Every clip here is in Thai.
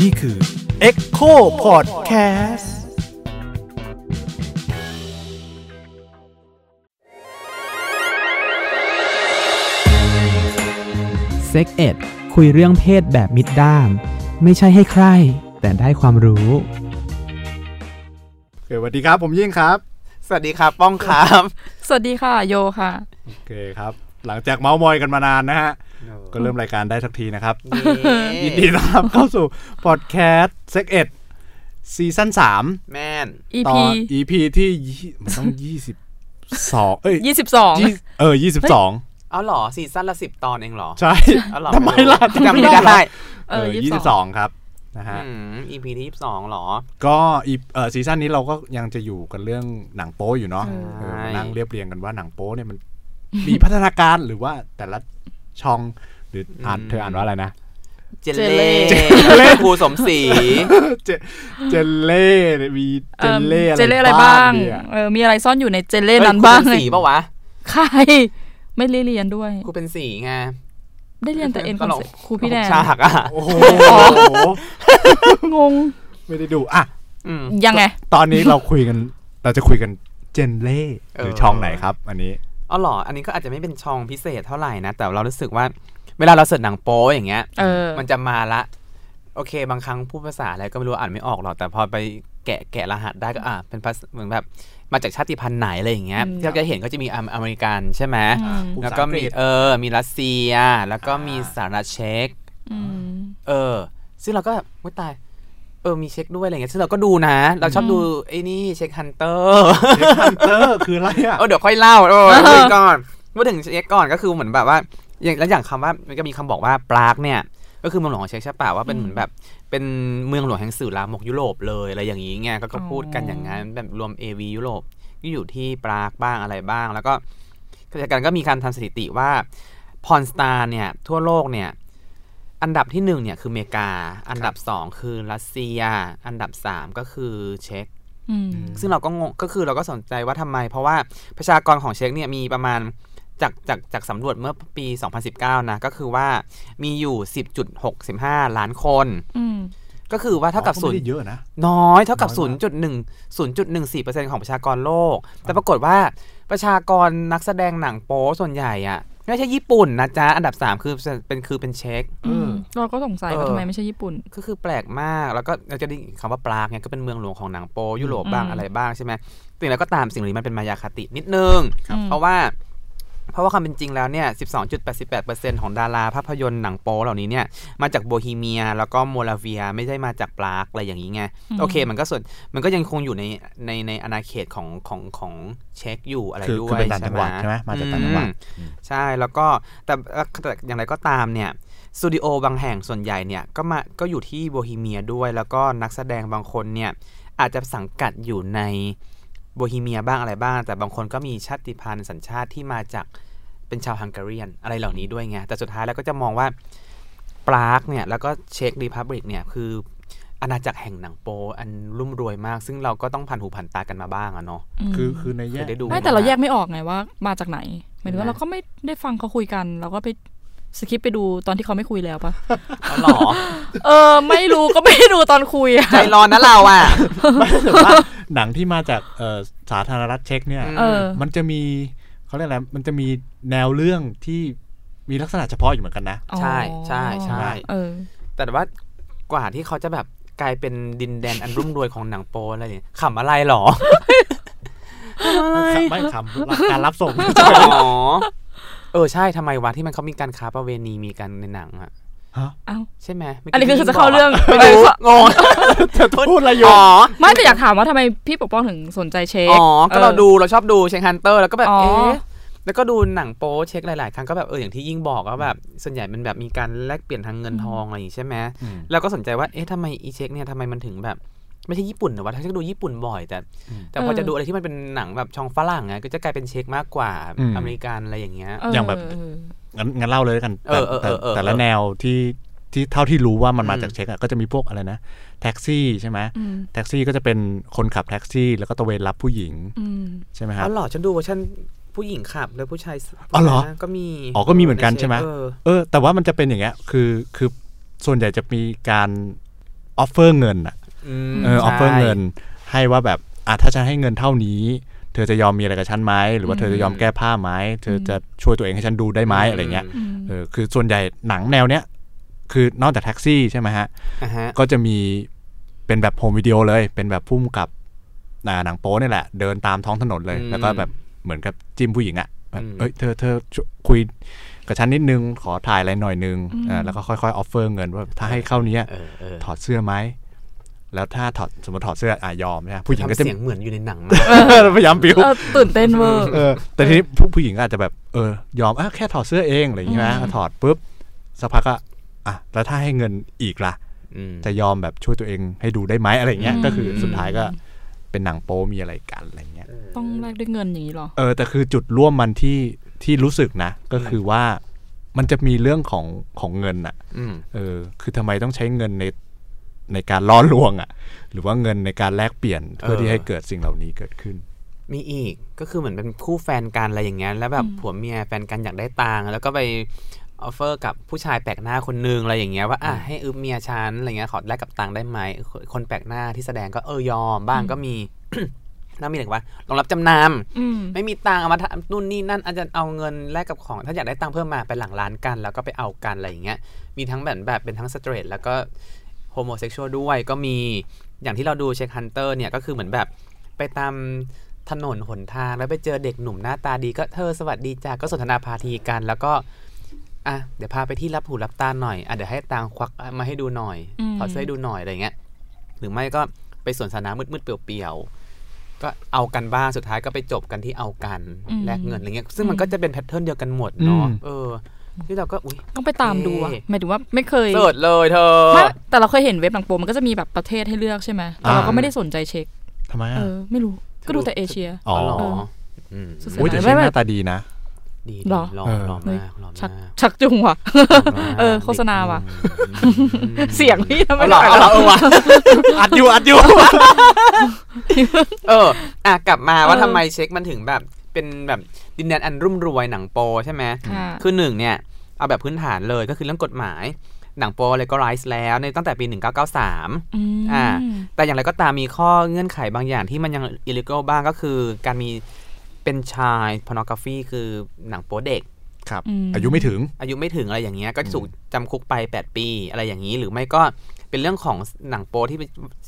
นี่คือ Echo Podcast เซ็กเอ็ดคุยเรื่องเพศแบบมิดด้าม ไม่ใช่ให้ใคร แต่ได้ความรู้สวัสดีครับ ผมยิ่งครับ สวัสดีครับ ป้องครับ สวัสดีค่ะ โยค่ะ โอเคครับ หลังจากเมาส์มอยกันมานานนะฮะ ก็เริ่มรายการได้สักทีนะครับ ยินดีต้อนรับเข้าสู่พอดแคสต์ Sex Ed ซีซั่นสามแม่น EP ตอน EP ที่ยี่มันต้องยี่สิบสองเอ้ยยี่สิบสองยี่เออยี่สิบสองเอาเหรอซีซั่นละสิบตอนเองเหรอ ใช่เอาเหรอทำไมล่ะจำไม่ได้ เออยี่สิบสองครับนะฮะอืม EP ที่ยี่สิบสองเหรอ ก็อีเออซีซั่นนี้เราก็ยังจะอยู่กันเรื่องหนังโป๊อยู่เนาะใช่เออมานั่งเรียบเรียงกันว่าหนังโป๊เนี่ยมันมีพัฒนาการหรือว่าแต่ละ ช่องหรืออ่านเธออ่านว่าอะไรนะเจลเล่เจเล่ครูสมศรีเจเจลเล่เนี่ยมีเจลเล่อะไรเจเล่อะไรบ้างเนี่ยเออมีอะไรซ่อนอยู่ในเจเล่เฮ้ยนั้นครูบ้างเป็นสีปะวะใครไม่ได้เรียนด้วยครูเป็นสีไงได้เรียนแต่เอ็นคอนตลกครูพี่แดนฉากอะโอ้โหงงไม่ได้ดูอะอืมยังไง ตอนนี้เราคุยกัน เราจะคุยกันเจนเล่หรือเออช่องไหนครับ อันนี้ อ๋อเหรอ อันนี้ก็อาจจะไม่เป็นช่องพิเศษเท่าไหร่นะ แต่เรารู้สึกว่า เวลาเราเสิร์ชหนังโป๊อย่างเงี้ยเออมันจะมาละ โอเค บางครั้งพูดภาษาอะไรก็ไม่รู้อ่านไม่ออกหรอก แต่พอไปแกะแกะรหัสได้ก็อ่าเป็นภาษาเหมือนแบบมาจากชาติพันธุ์ไหนอะไรอย่างเงี้ยอืมที่เราจะเห็นก็จะมีอเมอเมริกันใช่ไหมอืมแล้วก็มีภาษาอังกฤษเออ มีรัสเซีย แล้วก็มีสหรัฐเช็กอืมเออ ซึ่งเราก็แบบไม่ตาย เออมีเช็คด้วยอะไรเงี้ยซึ่งเราก็ดูนะ เราชอบดูไอ้นี่ Czech Hunter Czech Hunter คืออะไรอะเออเดี๋ยวค่อยเล่าเออพูดก่อนพูดถึงเช็คก่อนก็คือเหมือนแบบว่า อย่างแล้วอย่างคำว่ามันก็มีคำบอกว่าปรากเนี่ยก็คือเมืองหลวงของเช็คใช่ป่ะว่าเป็นเหมือนแบบเป็นเมืองหลวงแห่งสื่อลามกยุโรปเลยอะไรอย่างนี้ไงก็ก็พูดกันอย่างนั้นแบบรวม AV ยุโรปก็อยู่ที่ปรากบ้างอะไรบ้าง แล้วก็ขณะเดียวกันก็มีการทำสถิติว่า porn star เนี่ยทั่วโลกเนี่ย อันดับที่หนึ่งเนี่ยคืออเมริกา อันดับสองคือรัสเซีย อันดับสามก็คือเช็กอืมซึ่งเราก็งงก็คือเราก็สนใจว่าทำไม เพราะว่าประชากรของเช็กเนี่ยมีประมาณจากจากจากสำรวจเมื่อปี 2019 นะ ก็คือว่ามีอยู่ 10.65 ล้านคนอืมก็คือว่าเท่ากับอ๋อศูนไม่ย์ได้เยอะนะน้อยเท่ากับน้อยมาก0.1 0.14%ของประชากรโลก แต่ปรากฏว่าประชากรนักแสดงหนังโป๊ส่วนใหญ่อะ ไม่ใช่ญี่ปุ่นนะจ๊ะ อันดับ 3 คือเป็นคือเป็นเช็กอืมเราก็สงสัยว่าเออทำไมไม่ใช่ญี่ปุ่น ก็คือแปลกมาก แล้วก็เราจะได้ยินคำว่าปรากเนี่ยก็เป็นเมืองหลวงของหนังโปยุโรปบ้างอืมอะไรบ้างใช่ไหมแต่อย่างไรก็ตามสิ่งเหล่านี้มันเป็นมายาคตินิดนึงครับเพราะว่า เพราะว่าความเป็นจริงแล้วเนี่ย 12.88%ของดาราภาพยนตร์หนังโป๊เหล่านี้เนี่ย มาจากโบฮีเมีย แล้วก็โมลาเวีย ไม่ได้มาจากปรากอะไรอย่างนี้ไงอืมโอเค มันก็ส่วน มันก็ยังคงอยู่ในในในอาณาเขตของของของเช็คอยู่อะไรคือด้วคือยเป็นต่างจังหวัดใช่ไหมมาจากต่างจังหวัดอืมใช่ แล้วก็แต่แต่อย่างไรก็ตามเนี่ยสตูดิโอบางแห่งส่วนใหญ่เนี่ยก็มาก็อยู่ที่โบฮีเมียด้วย แล้วก็นักแสดงบางคนเนี่ยอาจจะสังกัดอยู่ใน โบฮีเมียบ้างอะไรบ้าง แต่บางคนก็มีชาติพันธุ์สัญชาติที่มาจากเป็นชาวฮังการีนอะไรเหล่านี้ด้วยไง แต่สุดท้ายแล้วก็จะมองว่าปรากเนี่ยแล้วก็ Czech Republic เนี่ยคืออาณาจักรแห่งหนังโป๊อันรุ่มรวยมาก ซึ่งเราก็ต้องผ่านหูผ่านตากันมาบ้างอะเนาะมคือคือในแยเคกยได้ดูไม่แต่เราแยกไม่ออกไงว่ามาจากไหนหมายถึงว่าเห็นไหมเราก็ไม่ได้ฟังเขาคุยกัน เราก็ไป สคิปไปดูตอนที่เขาไม่คุยแล้วปะอ๋อเหรอ เออ ไม่รู้ก็ไม่ได้ดูตอนคุยอะใจร้อนนะเราอะไม่แต่ว่าหนังที่มาจากเอ่อสาธารณรัฐเช็กเนี่ยเออมันจะมีเขาเรียกอะไรมันจะมีแนวเรื่องที่มีลักษณะเฉพาะอยู่เหมือนกันนะ ใช่ใช่ใช่เออแต่ว่ากว่าที่เขาจะแบบกลายเป็นดินแดนอันรุ่มรวยของหนังโปอะไรเนี่ยขำอะไรหรอไม่คำการรับส่งอ๋อ เออใช่ทำไมวะที่มันเขามีการค้าประเวณีมีกันในหนังอะฮะเอ้าใช่ไหมเมื่อันนี้กี้คือที่จะเข้าเรื่องไม่รู้ งงจะพูดอะไรอยู่ อ๋อ ไม่แต่อยากถามว่าทำไมพี่ปกป้องถึงสนใจเช็คอ๋อ ก็เราดูเราชอบดูเช็คฮันเตอร์แล้วก็แบบ อ๋อ เอ๊ะ แล้วก็ดูหนังโป๊เช็คหลาย ๆ ครั้งก็แบบเอออย่างที่ยิ่งบอกว่าแบบส่วนใหญ่มันแบบมีการแลกเปลี่ยนทางเงินทองอะไรอย่างงี้ใช่ไหมอืม แล้วก็สนใจว่าเอ๊ะทำไมอีเช็คเนี่ยทำไมมันถึงแบบ ไม่ใช่ญี่ปุ่นเหรอวะถ้าจะดูญี่ปุ่นบ่อย แต่อืมแต่พอจะดูอะไรที่มันเป็นหนังแบบช่องฝรั่งไงก็จะกลายเป็นเช็คมากกว่าอืมอเมริกันอะไรอย่างเงี้ยเอออย่างแบบเอองั้นงั้นเล่าเลยแล้วกันเออเออเออเออแต่ละแนวที่ที่เท่าที่รู้ว่ามันมาอืมจากเช็คอะก็จะมีพวกอะไรนะแท็กซี่ใช่ไหมอืมแท็กซี่ก็จะเป็นคนขับแท็กซี่ แล้วก็ตระเวนรับผู้หญิงอืมใช่ไหมครัอ๋บอเหรอฉันดูเวอร์ชันผู้หญิงขับแล้วผู้ชายอ๋อเหรอก็มีอ๋อก็มีเหมือนกันใช่ไหมเออเออ แต่ว่ามันจะเป็นอย่างเงี้ยคือคือส่วนใหญ่จะมีการ offer เงินอะม เออ offer ใช่เงินให้ว่าแบบอะถ้าฉันให้เงินเท่านี้ เธอจะยอมมีอะไรกับฉันไหมหรือว่าเธอจะยอมแก้ผ้าไหมเธอจะช่วยตัวเองให้ฉันดูได้ไหมอะไรเงี้ยอืมเออคือส่วนใหญ่หนังแนวเนี้ยคือนอกจากแท็กซี่ใช่ไหมฮะอ่าฮะก็จะมีเป็นแบบ home video เลย เป็นแบบพุ่มกับอ่าหนังโป๊นี่แหละ เดินตามท้องถนนเลยอืมแล้วก็แบบเหมือนกับจิ้มผู้หญิงอะแบบอืมเอ้ยเธอเธอช่วยคุยกับฉันนิดนึง ขอถ่ายอะไรหน่อยนึงอืมอ่าแล้วก็ค่อยๆ offer เงินว่าถ้าให้เท่านี้เออเออถอดเสื้อไหม แล้วถ้าถอดสมมติถอดเสื้ออะยอมใช่ไหมผู้หญิงก็ทำจะเสียงเหมือนอยู่ในหนังมากพยายามปิ้วเออตื่นเต้นเวอร์เออแต่ทีนี้ผู้ผู้หญิงก็อาจจะแบบเออยอมอะแค่ถอดเสื้อเองอะไรอย่างงี้ไหมอืมถอดปุ๊บสักพักก็อะแล้วถ้าให้เงินอีกล่ะอืมจะยอมแบบช่วยตัวเองให้ดูได้ไหมอะไรเงี้ยอืมก็คือสุดท้ายก็เป็นหนังโป๊มีอะไรกันอะไรเงี้ยต้องแลกด้วยเงินอย่างนี้เหรอเออแต่คือจุดร่วมมันที่ที่รู้สึกนะ ก็คือว่ามันจะมีเรื่องของของเงินอะอืมเออ คือทำไมต้องใช้เงินใน ในการล่อลวงอะหรือว่าเงินในการแลกเปลี่ยนเพื่อที่ให้เกิดสิ่งเหล่านี้เกิดขึ้น มีอีกก็คือเหมือนเป็นคู่แฟนกันอะไรอย่างเงี้ยแล้วแบบอืมผัวเมียแฟนกันอยากได้ตังค์แล้วก็ไปoffer กับผู้ชายแปลกหน้าคนนึงอะไรอย่างเงี้ยว่าอะให้อึบเมียฉันอะไรเงี้ยขอแลกกับตังค์ได้ไหมคนแปลกหน้าที่แสดงก็เออยอมบ้างก็มีน่ามีอะไรว่าลองรับจำนำอืมไม่มีตังค์เอามาทำนู่นนี่นั่นอาจจะเอาเงินแลกกับของ ถ้าอยากได้ตังค์เพิ่มมาไปหลังร้านกัน แล้วก็ไปเอากันอะไรอย่างเงี้ยมีทั้งแบบแบบเป็นทั้ง straight แล้วก็ homosexual ด้วยก็มีอย่างที่เราดู Czech Hunter เนี่ยก็คือเหมือนแบบไปตามถนนหนทางแล้วไปเจอเด็กหนุ่มหน้าตาดีก็เธอสวัสดีจ้าก็สนทนาพาทีกัน แล้วก็ อะเดี๋ยวพาไปที่รับหูรับตาหน่อยอะเดี๋ยวให้ตังค์ควักมาให้ดูหน่อยอืมถอดเสื้อให้ดูหน่อยอะไรเงี้ยหรือไม่ก็ไปสวนสาธารณะมืดๆเปลี่ยวๆก็เอากันบ้างสุดท้ายก็ไปจบกันที่เอากันอืมแลกเงินอะไรเงี้ยซึ่งมันอืมก็จะเป็นแพทเทิร์นเดียวกันหมดเนาะอืมเออ ที่เราก็อุ้ยต้องไปตามดูอะเท่หมายถึงว่าไม่เคยเสิร์ชเลยเธอไม่แต่เราเคยเห็นเว็บหนังโปมันก็จะมีแบบประเทศให้เลือกใช่ไหมแต่เราอ่าก็ไม่ได้สนใจเช็คทำไมเออะอไม่รู้ก็ดูแต่เอเชียอ๋อเหรอเอออืมสุดอุ้ยแต่ไม่เช็คไม่หน้าตาดีนะดีเหรอหล่อเออหล่อเฮ้ยมากหล่อชักมากชักจุงว่ะหล่อมากเออ โฆษณาว่ะอืมเสียงพี่ทำไมเอาเหรอเอาเหรอเออว่ะอัดอยู่อัดอยู่ เออ อะ กลับมาว่าเออทำไมเช็คมันถึงแบบ เป็นแบบดินแดนอันรุ่มรวยหนังโปใช่ไหมค่ะคือหนึ่งเนี่ยเอาแบบพื้นฐานเลยก็คือเรื่องกฎหมายหนังโปเลยก็ไรส์แล้วในตั้งแต่ปี 1993อืมอ่าแต่อย่างไรก็ตามมีข้อเงื่อนไขบางอย่างที่มันยัง illegal บ้างก็คือ การมีเป็นชาย pornography คือหนังโป๊เด็กครับมอายุไม่ถึงอายุไม่ถึงอะไรอย่างเงี้ยก็จะถูกจำคุกไป 8 ปีอะไรอย่างนี้ หรือไม่ก็ เป็นเรื่องของหนังโป๊ที่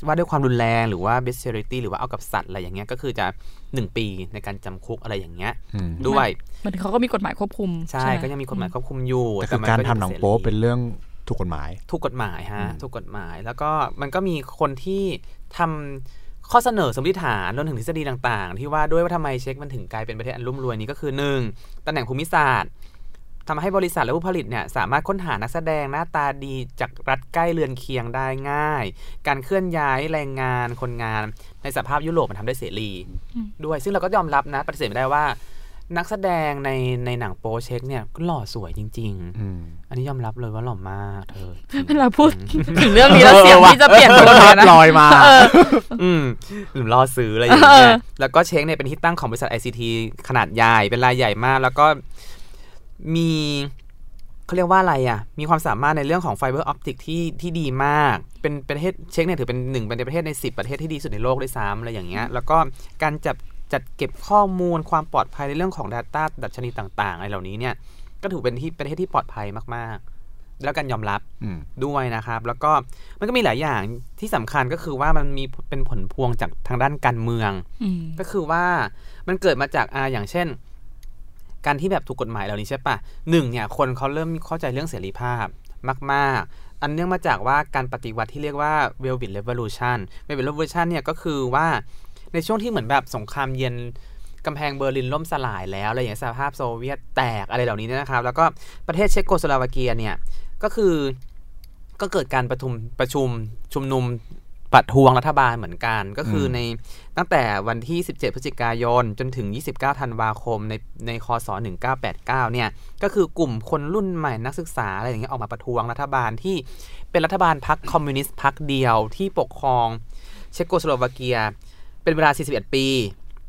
ว่าด้วยความรุนแรงหรือว่า bestiality หรือว่าเอากับสัตว์อะไรอย่างเงี้ยก็คือจะ1ปีในการจำคุกอะไรอย่างเงี้ยอืมด้วยเหมือนเขาก็มีกฎหมายควบคุม ใช่ไหก็ยังมีกฎหมายควบคุมอยู่แต่คือมัการยัทำหนังโป๊เป็นเรื่องถูกกฎหมาย ถูกกฎหมายฮะอืมถูกกฎหมาย แล้วก็มันก็มีคนที่ทำข้อเสนอสมมติฐานรวมถึงทฤษฎีต่าง ๆ ที่ว่าด้วยว่าทำไมเช็คมันถึงกลายเป็นประเทศอันรุ่มรวยนี้ก็คือหนึ่งตำแหน่งภูมิศาสตร์ ทำให้บริษัทและผู้ผลิตเนี่ยสามารถค้นหานักแสดงหน้าตาดีจากรัฐใกล้เรือนเคียงได้ง่าย การเคลื่อนย้ายแรงงานคนงาน ในสภาพยุโรปมันทำได้เสรีอืมด้วยซึ่งเราก็ยอมรับนะปฏิเสธไม่ได้ว่า นักแสดงในในหนังโป๊เช็คเนี่ยก็หล่อสวยจริงอืมๆอันนี้ยอมรับเลยว่าหล่อมากเธอจริงเวลาพูดถึงเรื่องนี้แล้วเสียงพี่จะเปลี่ยนโทนเลยนะลอยมาอืมหรือรอซื้ออะไรอย่างเงี้ยเออแล้วก็เช็คเนี่ยเป็นที่ตั้งของบริษัท ICT ขนาดใหญ่เป็นรายใหญ่มาก แล้วก็ มีเขาเรียกว่าอะไรอะ มีความสามารถในเรื่องของ fiber optic ที่ที่ดีมาก เป็นประเทศเช็คเนี่ยถือเป็นหนึ่งเป็นประเทศใน 10 ประเทศที่ดีสุดในโลกด้วยซ้ำอะไรอย่างเงี้ย แล้วก็การจับจัดเก็บข้อมูลความปลอดภัยในเรื่องของ Data ดัชนีต่างๆอะไรเหล่านี้เนี่ยก็ถือเป็นที่ประเทศที่ปลอดภัยมากๆ แล้วการยอมรับอืมด้วยนะครับ แล้วก็มันก็มีหลายอย่างที่สำคัญก็คือว่ามันมีเป็นผลพวงจากทางด้านการเมืองอืมก็คือว่ามันเกิดมาจากอ่าอย่างเช่น การที่แบบถูกกฎหมายเหล่านี้ใช่ปะหนึ่งเนี่ยคนเขาเริ่มเข้าใจเรื่องเสรีภาพมาก ๆ อันเนื่องมาจากว่าการปฏิวัติที่เรียกว่า Velvet Revolution Velvet Revolution เนี่ยก็คือว่าในช่วงที่เหมือนแบบสงครามเย็นกำแพงเบอร์ลินล่มสลายแล้วอะไรอย่างเงี้ยสภาพโซเวียตแตกอะไรเหล่านี้เนี่ยนะครับ แล้วก็ประเทศเช็กโกสโลวาเกียเนี่ยก็คือก็เกิดการประชุมประชุมชุมนุม ประท้วงรัฐบาลเหมือนกัน ก็คืออมในตั้งแต่วันที่ 17 พฤศจิกายน จนถึง 29 ธันวาคมในในคศ 1989 เนี่ย ก็คือกลุ่มคนรุ่นใหม่นักศึกษาอะไรอย่างเงี้ยออกมาประท้วงรัฐบาลที่เป็นรัฐบาลพรรคคอมมิวนิสต์พรรคเดียวที่ปกครองเช็กโกสโลวาเกีย เป็นเวลา 41 ปี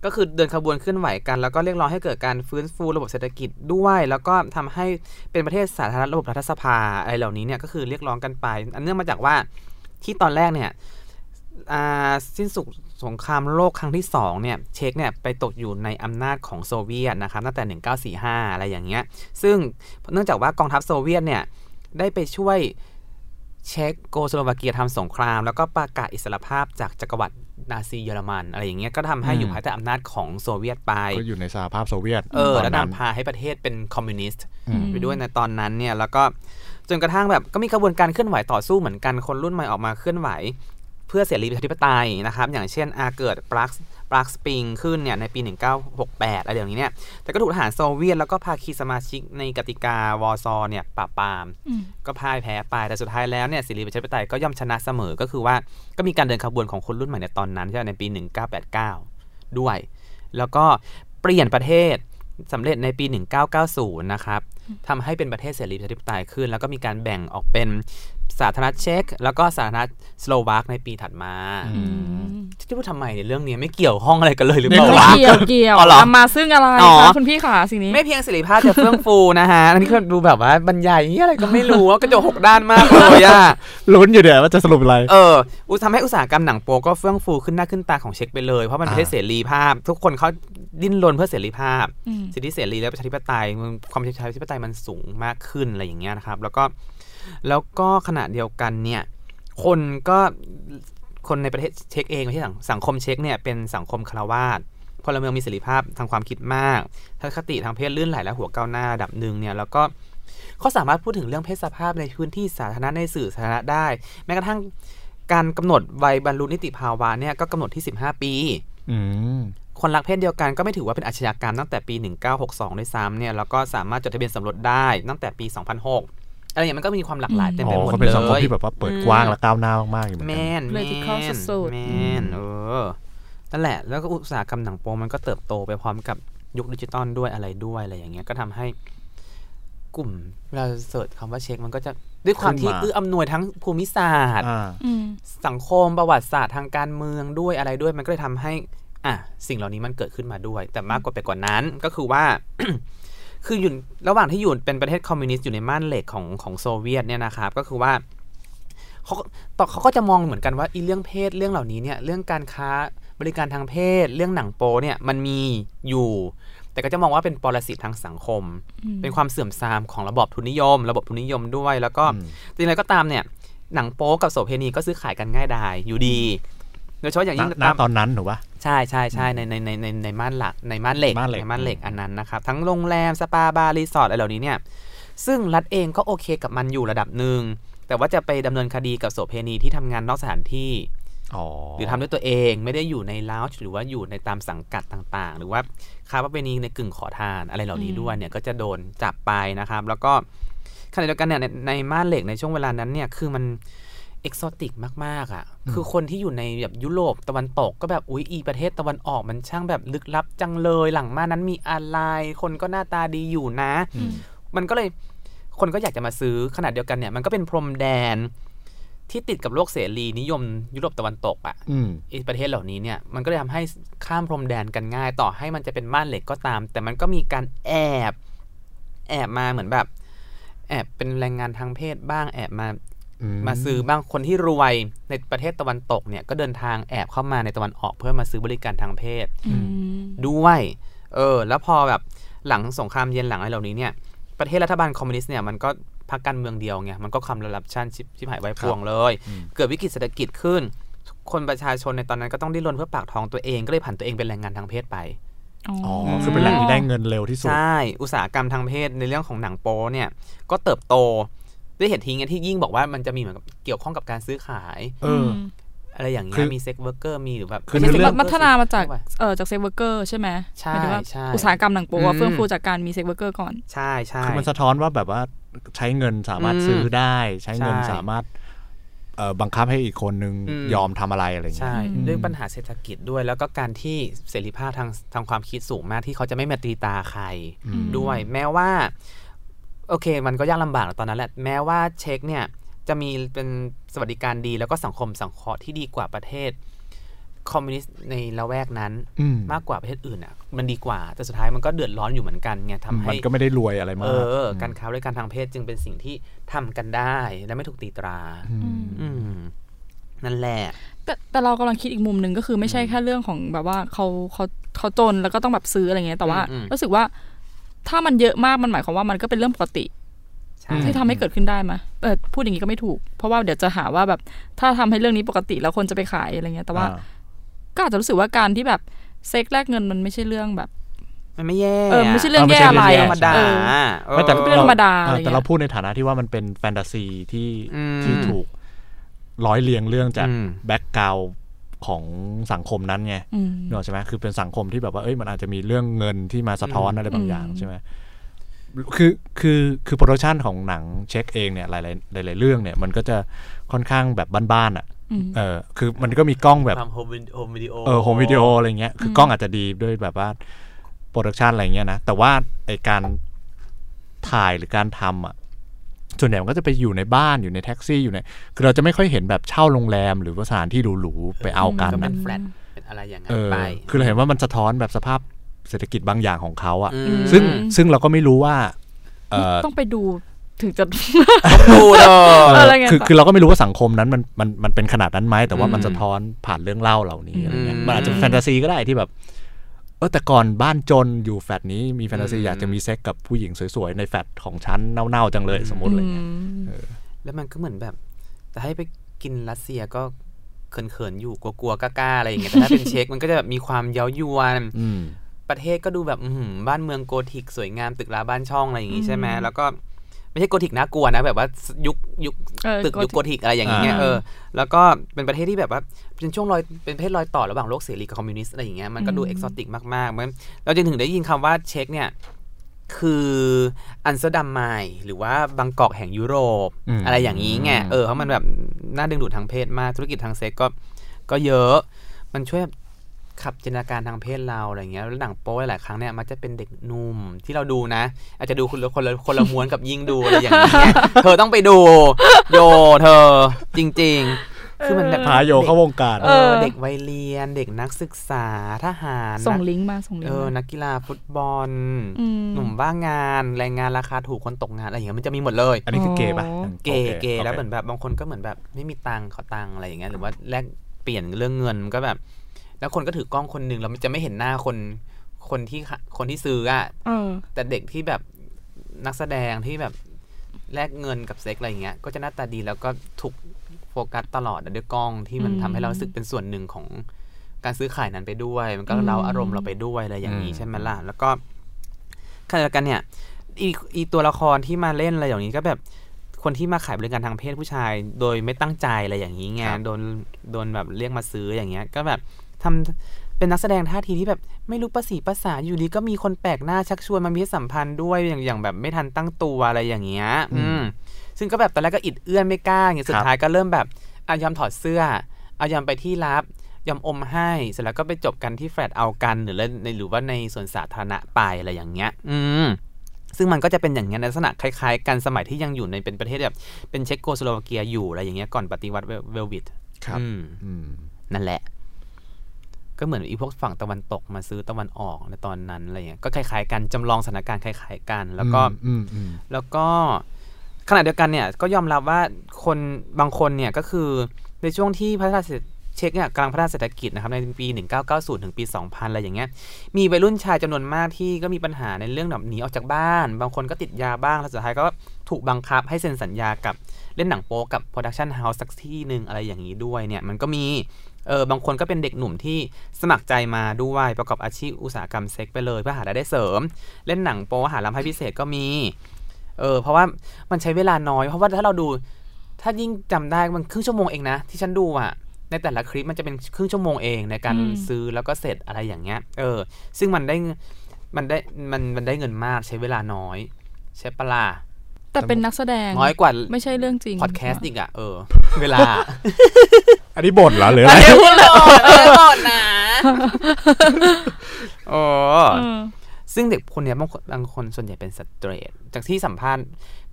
ก็คือเดินขบวนเคลื่อนไหวกัน แล้วก็เรียกร้องให้เกิดการฟื้นฟูระบบเศรษฐกิจด้วย แล้วก็ทำให้เป็นประเทศสาธารณระบบรัฐสภาอะไรเหล่านี้เนี่ยก็คือเรียกร้องกันไป อันเนื่องมาจากว่าที่ตอนแรกเนี่ยอ่า สิ้นสุดสงครามโลกครั้งที่สองเนี่ยเช็กเนี่ยไปตกอยู่ในอำนาจของโซเวียตนะครับตั้งแต่ 1945 อะไรอย่างเงี้ยซึ่งเนื่องจากว่ากองทัพโซเวียตเนี่ยได้ไปช่วยเช็กโกสโลวาเกียทำสงคราม แล้วก็ประกาศอิสรภาพจากจักรวรรดินาซีเยอรมันอะไรอย่างเงี้ยก็ทำให้อยู่ภายใต้อำนาจของโซเวียตไปก็อยู่ในสหภาพโซเวียตเออตนแล้วนั้นนำพาให้ประเทศเป็นคอมมิวนิสต์อืมไปด้วยในตอนนั้นเนี่ยแล้วก็จนกระทั่งแบบก็มีกระบวนการเคลื่อนไหวต่อสู้เหมือนกันคนรุ่นใหม่ออกมาเคลื่อนไหวเพื่อเสรีประชาธิปไตยนะครับ อย่างเช่นอาเกิดปราก Prague Spring ขึ้นเนี่ยในปี 1968อะไรอย่างนี้เนี่ย แต่ก็ถูกทหารโซเวียต แล้วก็ภาคีสมาชิกในกติกาวอร์ซอเนี่ยปราบปรามอืมก็พ่ายแพ้ไป แต่สุดท้ายแล้วเนี่ยเสรีประชาธิปไตยก็ย่อมชนะเสมอ ก็คือว่าก็มีการเดินขบวนของคนรุ่นใหม่ในตอนนั้นใช่ไหมในปี 1989 ด้วย แล้วก็เปลี่ยนประเทศสำเร็จในปี 1990 นะครับทำให้เป็นประเทศเสรีประชาธิปไตยขึ้น แล้วก็มีการแบ่งออกเป็น สาธารณรัฐเช็กแล้วก็สาธารณรัฐสโลวาคในปีถัดมาอือืมที่พูดทำไมเนี่ยเรื่องนี้ไม่เกี่ยวข้องอะไรกันเลยหรือเปล่าไม่วะเกี่ยวเกี่ยวอ๋อเหรอนำมาซึ่งอะไรอ๋อคะคุณพี่ขาสิ่งนี้ ไม่เพียงเสรีภาพจะเฟื่องฟูนะฮะอันนี้ก็ดูแบบว่าบรรยายนี่อะไรก็ไม่รู้ว่ากระจกหกด้านมากเลยอะลุ้นอยู่เดี๋ยวว่าจะสรุปอะไร เอออุทำให้อุตสาหกรรมหนังโปก็เฟื่องฟูขึ้นหน้าขึ้นตาของเช็คไปเลย เพราะมันเป็นประเทศอ่าเสรีภาพ ทุกคนเขาดิ้นรนเพื่อเสรีภาพอืมสิทธิเสรีและประชาธิปไตยมันความประชาธิปไตยมันสูงมากขึ้นอะไรอย่างเงี้ยนะครับ แล้วก็ แล้วก็ขณะเดียวกันเนี่ยคนก็คนในประเทศเช็กเองไม่ใช่สังสังคมเช็กเนี่ยเป็นสังคมคารวาสพลเมืองมีเสรีภาพทางความคิดมากทัศนคติทางเพศลื่นไหลและหัวก้าวหน้าระดับหนึ่งเนี่ยแล้วก็เขาสามารถพูดถึงเรื่องเพศสภาพในพื้นที่สาธารณะในสื่อสาธารณะได้ แม้กระทั่งการกำหนดวัยบรรลุนิติภาวะเนี่ยก็กำหนดที่ 15 ปีอืมคนรักเพศเดียวกันก็ไม่ถือว่าเป็นอาชญากรรมตั้งแต่ปี 1962 ด้วยซ้ำเนี่ยแล้วก็สามารถจดทะเบียนสมรสได้ตั้งแต่ปี 2006 อะไรอย่างเงี้ยมันก็มีความหลากหลายเต็มอ๋ไปอหมดเขาเลเป็นสังคมยที่แบบว่าเปิดกว้างและก้าวหน้ามากๆอยู่เหมือนแมกันนแม Vertical นสุดๆแมนเออนั่นแหละ แล้วก็อุตสาหกรรมหนังโปมันก็เติบโตไปพร้อมกับยุคดิจิตอลด้วยอะไรด้วยอะไรอย่างเงี้ยก็ทำให้กลุ่มเวลาเสิร์ชคำว่าเช็คมันก็จะด้วยความที่ขึ้นมาเอื้ออำนวยทั้งภูมิศาสตร์อ่าอืมสังคมประวัติศาสตร์ทางการเมืองด้วยอะไรด้วย มันก็เลยทำให้ อะสิ่งเหล่านี้มันเกิดขึ้นมาด้วย แต่มากกว่าไปกว่านั้นก็คือว่า คืออยู่ระหว่างที่อยู่เป็นประเทศคอมมิวนิสต์อยู่ในม่านเหล็กของของโซเวียตเนี่ยนะครับก็คือว่าเขาต่อเขาก็จะมองเหมือนกันว่าอีเรื่องเพศเรื่องเหล่านี้เนี่ยเรื่องการค้าบริการทางเพศ เรื่องหนังโปเนี่ยมันมีอยู่ แต่ก็จะมองว่าเป็นปรสิตทางสังคมอืมเป็นความเสื่อมทรามของระบอบทุนนิยม ระบบทุนนิยมด้วย แล้วก็อืมจริงๆแล้วก็ตามเนี่ยหนังโป๊กับโสเพณีก็ซื้อขายกันง่ายดายอยู่ดีโดยเฉพาะอย่างยิ่งณตามตอนนั้นถูกปะ ใช่ใช่ใช่ในในในในในม่านหลักในม่านเหล็กม่านเหล็ก ในม่านเหล็กอันนั้นนะครับ ทั้งโรงแรม สปาบาร์รีสอร์ทอะไรเหล่านี้เนี่ยซึ่งรัฐเองก็โอเคกับมันอยู่ระดับหนึ่งแต่ว่าจะไปดำเนินคดีกับโสเภณีที่ทำงานนอกสถานที่อ๋อหรือทำด้วยตัวเองไม่ได้อยู่ในลาวหรือว่าอยู่ในตามสังกัดต่างๆ หรือว่าค้าประเวณีในกึ่งขอทานอะไรเหล่านี้อืม ด้วยเนี่ยก็จะโดนจับไปนะครับ แล้วก็ขณะเดียวกันเนี่ยในในม่านเหล็กในช่วงเวลานั้นเนี่ยคือมัน เอกโซติกมากๆอะ คือคนที่อยู่ในแบบยุโรปตะวันตกก็แบบอุ๊ยอีประเทศตะวันออกมันช่างแบบลึกลับจังเลยหลังม่านนั้นมีอะไร คนก็หน้าตาดีอยู่นะอืมมันก็เลยคนก็อยากจะมาซื้อขนาดเดียวกันเนี่ย มันก็เป็นพรมแดนที่ติดกับโลกเสรีนิยมยุโรปตะวันตกอะ่ะอืมไอ้ประเทศเหล่านี้เนี่ยมันก็เลยทำให้ข้ามพรมแดนกันง่าย ต่อให้มันจะเป็นม่านเหล็กก็ตาม แต่มันก็มีการแอบแอบมาเหมือนแบบ แอบเป็นแรงงานทางเพศบ้างแอบมาอื มมาซื้อบ้างคนที่รวยในประเทศตะวันตกเนี่ยก็เดินทางแอบเข้ามาในตะวันออกเพื่อมาซื้อบริการทางเพศอืมด้วยเออแล้วพอแบบหลังสงครามเย็นหลังอะไรเหล่านี้เนี่ยประเทศรัฐบาลคอมมิวนิสต์เนี่ยมันก็พักการเมืองเดียวไงมันก็คำระลับชั่นชิบชิบหายไว้พวงเลยอืมเกิดวิกฤตเศรษฐกิจขึ้น คนประชาชนในตอนนั้นก็ต้องดิ้นรนเพื่อปากท้องตัวเองก็เลยผันตัวเองเป็นแรงงานทางเพศไปอ๋ออ๋ออคือเป็นแหล่งที่ได้เงินเร็วที่สุด ใช่ อุตสาหกรรมทางเพศในเรื่องของหนังโป๊เนี่ย ก็เติบโต ด้วยเหตุทีไงที่ยิ่งบอกว่ามันจะมีเหมือนกับเกี่ยวข้องกับการซื้อขายเอออะไรอย่างเงี้คืยอมี sex worker มีหรือแบบคือไม่ในใช่เรื่อง sex พัฒนามาจาก worker เออจาก sex worker ใช่ไหมใช่หมายถึงว่าใช่อุตสาหกรรมหนังโป๊อะอืมเฟื่องฟูจากการมี sex worker ก่อนใช่ใช่คือมันสะท้อนว่าแบบว่าใช้เงินสามารถอืมซื้อได้ ใช้เงินใช่สามารถเอ่อบังคับให้อีกคนนึงอืมยอมทำอะไรอะไรอย่างเงี้ใช่ยอืมด้วยปัญหาเศรษฐกิจด้วย แล้วก็การที่เสรีภาพทางทางความคิดสูงมากที่เขาจะไม่มาตีตาใครอืมด้วย แม้ว่า โอเค มันก็ยากลำบากตอนนั้นแหละ แม้ว่าเช็คเนี่ยจะมีเป็นสวัสดิการดีแล้วก็สังคมสังเคราะห์ที่ดีกว่าประเทศคอมมิวนิสต์ในละแวกนั้นอืมมากกว่าประเทศอื่นอะ มันดีกว่า แต่สุดท้ายมันก็เดือดร้อนอยู่เหมือนกันไงทำให้มันก็ไม่ได้รวยอะไรเอมากอการค้าบริการทางเพศจึงเป็นสิ่งที่ทำกันได้และไม่ถูกตีตรามอืมนั่นแหละแต่แต่เรากำลังคิดอีกมุมหนึ่งก็คือไม่ใช่แค่เรื่องของแบบว่าเขาเขาเขาจนแล้วก็ต้องแบบซื้ออะไรเงี้ยแต่ว่าอืมอืมรู้สึกว่า ถ้ามันเยอะมากมันหมายความว่ามันก็เป็นเรื่องปกติใช่ที่ทำให้เกิดขึ้นได้ไหมเออพูดอย่างนี้ก็ไม่ถูก เพราะว่าเดี๋ยวจะหาว่าแบบ ถ้าทำให้เรื่องนี้ปกติแล้วคนจะไปขายอะไรเงี้ย แต่ว่าอ่ก็อาจจะรู้สึกว่าการที่แบบเซ็กแลกเงินมันไม่ใช่เรื่องแบบ มันไม่แย่เออไม่ใช่เรื่องเออไม่แย่ใช่อะไรเรื่องธรรมดาเออเออไม่แต่เป็นเรื่องธรรมดาเอออะไรแต่เงี้เรายพูดในฐานะที่ว่ามันเป็นแฟนตาซีที่อืมที่ถูกร้อยเรียงเรื่องจากอืม background ของสังคมนั้นไงอืมเนกอะใช่ไหมคือเป็นสังคมที่แบบว่าเอ้ยมันอาจจะมีเรื่องเงินที่มาสะท้อนอืมอะไรบางอย่างอืมใช่ไหมคือคือคือ production ของหนังเช็กเองเนี่ยหลายๆหลายๆเรื่องเนี่ยมันก็จะค่อนข้างแบบบ้านๆอะอืมเออคือมันก็มีกล้องแบบทำ home home video เออ home video อะไรเงี้ยคือกล้องอาจจะดีด้วยแบบว่าproduction อะไรเงี้ยนะแต่ว่าไอการถ่ายหรือการทำอะ ส่วนใหญ่มันก็จะไปอยู่ในบ้านอยู่ในแท็กซี่อยู่ในคือเราจะไม่ค่อยเห็นแบบเช่าโรงแรมหรือว่าสถานที่หรูๆไปเอากันก็เป็นะนแฟลตเป็นอะไรอย่างนั้เอนอไปคือเราเห็นว่ามันสะท้อนแบบสภาพเศรษฐกิจบางอย่างของเขาอะอืมซึ่งซึ่งเราก็ไม่รู้ว่าเออต้องไปดูถึงจะดูเด้อเอออะไรไงคือต่อคือเราก็ไม่รู้ว่าสังคมนั้นมันมันมันเป็นขนาดนั้นไหมแต่ว่ามันอืมสะท้อนผ่านเรื่องเล่าเหล่านี้อะไรเงี้ยอืมมันอาจจะแฟนตาซีก็ได้ที่แบบเออแต่ก่อนบ้านจนอยู่แฟลตนี้มีแฟนตาซีอืมอยากจะมีเซ็กกับผู้หญิงสวยๆ ในแฟลตของฉันเน่าๆจังเลยสมมติอะไรเงี้ยแล้วมันก็เหมือนแบบแต่ให้ไปกินรัสเซียก็เขินๆอยู่กลัวๆกล้าๆอะไรอย่างเงี้ยแต่ถ้าเป็นเช็กมันก็จะแบบมีความเย้ายวนอืมประเทศก็ดูแบบอื้อหือบ้านเมืองโกธิกสวยงามตึกราบ้านช่องอะไรอย่างงี้ใช่ไหมอืมแล้วก็ ไม่ใช่โกธิกน่ากลัวนะแบบว่ายุคยุคเออตึกยุคโกธิกอะไรอย่างเงี้ยอ่าเออแล้วก็เป็นประเทศที่แบบว่าเป็นช่วงรอยเป็นประเทศรอยต่อระหว่างโลกเสรีกับคอมมิวนิสต์อะไรอย่างเงี้ยมันก็ดูอืม exotic มากๆมันเราจึงถึงได้ยินคำว่าเช็กเนี่ยคืออัมสเตอร์ดัมใหม่หรือว่า Bangkok แห่งยุโรปอืมอะไรอย่างนี้ไงเออเพราะมันแบบน่าดึงดูดทางเพศมากธุรกิจทางเซ็กก็ก็เยอะ มันช่วย ขับจินตนาการทางเพศเราอะไรเงี้ยแล้วหนังโป๊หลายๆครั้งเนี่ยมันจะเป็นเด็กหนุ่มที่เราดูนะ อาจจะดูคนละคนละคนละม้วนกับยิ่งดูอะไรอย่างเงี้ยเธอต้องไปดู โยเธอ จริง ๆ คือมันแบบพาโยเข้าวงการเออเด็กวัยเรียน เด็กนักศึกษาทหารส่งนักลิงก์มาส่งลิงเอก์อมานักกีฬาฟุตบอลอืมหนุ่มบ้างงานแรงงานราคาถูกคนตกงานอะไรอย่างเงี้ยมันจะมีหมดเลย อันนี้คือเกย์ป่ะอ๋อเกย์โอคเกย์แล้วโคเหมือนแบบบางคนก็เหมือนแบบไม่มีตังค์ขอตังค์อะไรอย่างเงี้ยหรือว่าแลกเปลี่ยนเรื่องเงินก็แบบ แล้วคนก็ถือกล้องคนหนึ่งแล้วมันจะไม่เห็นหน้าคนคนที่ขะคนที่ซื้ออะเออแต่เด็กที่แบบนักแสดงที่แบบแลกเงินกับเซ็กอะไรอย่างเงี้ย ก็จะหน้าตาดีแล้วก็ถูกโฟกัสตลอดด้วยกล้องที่มันอืมทำให้เรารู้สึกเป็นส่วนหนึ่งของการซื้อขายนั้นไปด้วย มันก็เราอารมณ์เราไปด้วยอะไรอย่างนี้อืมใช่ไหมล่ะ แล้วก็ขณะเดียวกันเนี่ยอีอีตัวละครที่มาเล่นอะไรอย่างนี้ก็แบบคนที่มาขายบริการทางเพศผู้ชาย โดยไม่ตั้งใจอะไรอย่างนี้ไงครับโดนโดนแบบเรียกมาซื้ออย่างเงี้ย ก็แบบ ทำเป็นนักแสดงท่าทีที่แบบไม่รู้ภาษีภาษาอยู่ดีก็มีคนแปลกหน้าชักชวนมามีเพศสัมพันธ์ด้วยอย่างอย่างแบบไม่ทันตั้งตัวอะไรอย่างเงี้ยอืมซึ่งก็แบบตอนแรกก็อิดเอื้อนไม่กล้าอย่างเงี้ยสุดท้ายก็เริ่มแบบอายอมถอดเสื้ออายอมไปที่รับยอมอมให้เสร็จแล้วก็ไปจบกันที่แฟลตเอากันหรือในหรือว่าในสวนสาธารณะไปอะไรอย่างเงี้ย อืมซึ่งมันก็จะเป็นอย่างเงี้ยในลักษณะคล้ายๆ กันสมัยที่ยังอยู่ในเป็นประเทศแบบเป็นเช็กโกสโลวาเกียอยู่อะไรอย่างเงี้ยก่อนปฏิวัติเวลเวลวิดครับอืมอืมนั่นแหละ ก็เหมือนอีพวกฝั่งตะวันตกมาซื้อตะวันออกในตอนนั้นอะไรเงี้ยก็คล้ายๆกันจำลองสถานการณ์คล้ายๆกัน แล้วก็อืมอืมแล้วก็ขณะเดียวกันเนี่ยก็ยอมรับว่าคนบางคนเนี่ยก็คือในช่วงที่พัฒนาเศรษฐเช็คเนี่ยกำลังพัฒนาเศรษฐกิจนะครับในปี 1990 ถึงปี 2000 อะไรอย่างเงี้ยมีวัยรุ่นชายจำนวนมากที่ก็มีปัญหาในเรื่องแบบหนีออกจากบ้าน บางคนก็ติดยาบ้าง แล้วสุดท้ายก็ถูกบังคับให้เซ็นสัญญากับเล่นหนังโป๊กับ production house สักที่หนึ่งอะไรอย่างนี้ด้วยเนี่ยมันก็มี เออบางคนก็เป็นเด็กหนุ่มที่สมัครใจมาด้วยประกอบอาชีพอุตสาหกรรมเซ็กไปเลยเพื่อหารายได้เสริม เล่นหนังโป๊หารายได้พิเศษก็มี เออเพราะว่ามันใช้เวลาน้อย เพราะว่าถ้าเราดู ถ้ายิ่งจำได้มันครึ่งชั่วโมงเองนะ ที่ฉันดูอะในแต่ละคลิปมันจะเป็นครึ่งชั่วโมงเองในการอืมซื้อแล้วก็เสร็จอะไรอย่างเงี้ย เออ ซึ่งมันได้มันได้มันมันได้เงินมากใช้เวลาน้อย ใช่ปะล่ะแต่เป็นนักแสดงน้อยกว่าไม่ใช่เรื่องจริงพอดแคสต์อีกอะเออ เวลา อันนี้บ่นเหรอหรืออะไรพูดเลยพูดนะโอ้เออซึ่งเด็กคนเนี้ยบางคนบางคนส่วนใหญ่เป็นสเตรทจากที่สัมภาษณ์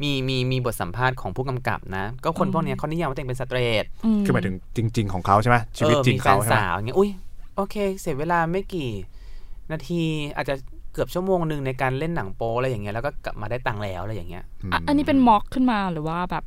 มีมีมีบทสัมภาษณ์ของผู้กำกับนะ ก็คนพวกเนี้ยเขานิยามว่าตัวเองเป็นสเตรทคือหมายถึงจริง ๆ ของเขาใช่ไหมชีวิตออจริงมีแฟเขานใช่ไหมสาวอย่างเงี้ยอุ้ยโอเค เสียเวลาไม่กี่ นาทีอาจจะเกือบชั่วโมงหนึ่งในการเล่นหนังโป๊อะไรอย่างเงี้ยแล้วก็กลับมาได้ตังค์แล้วอะไรอย่างเงี้ยอะอันนี้เป็นม็อกขึ้นมาหรือว่าแบบ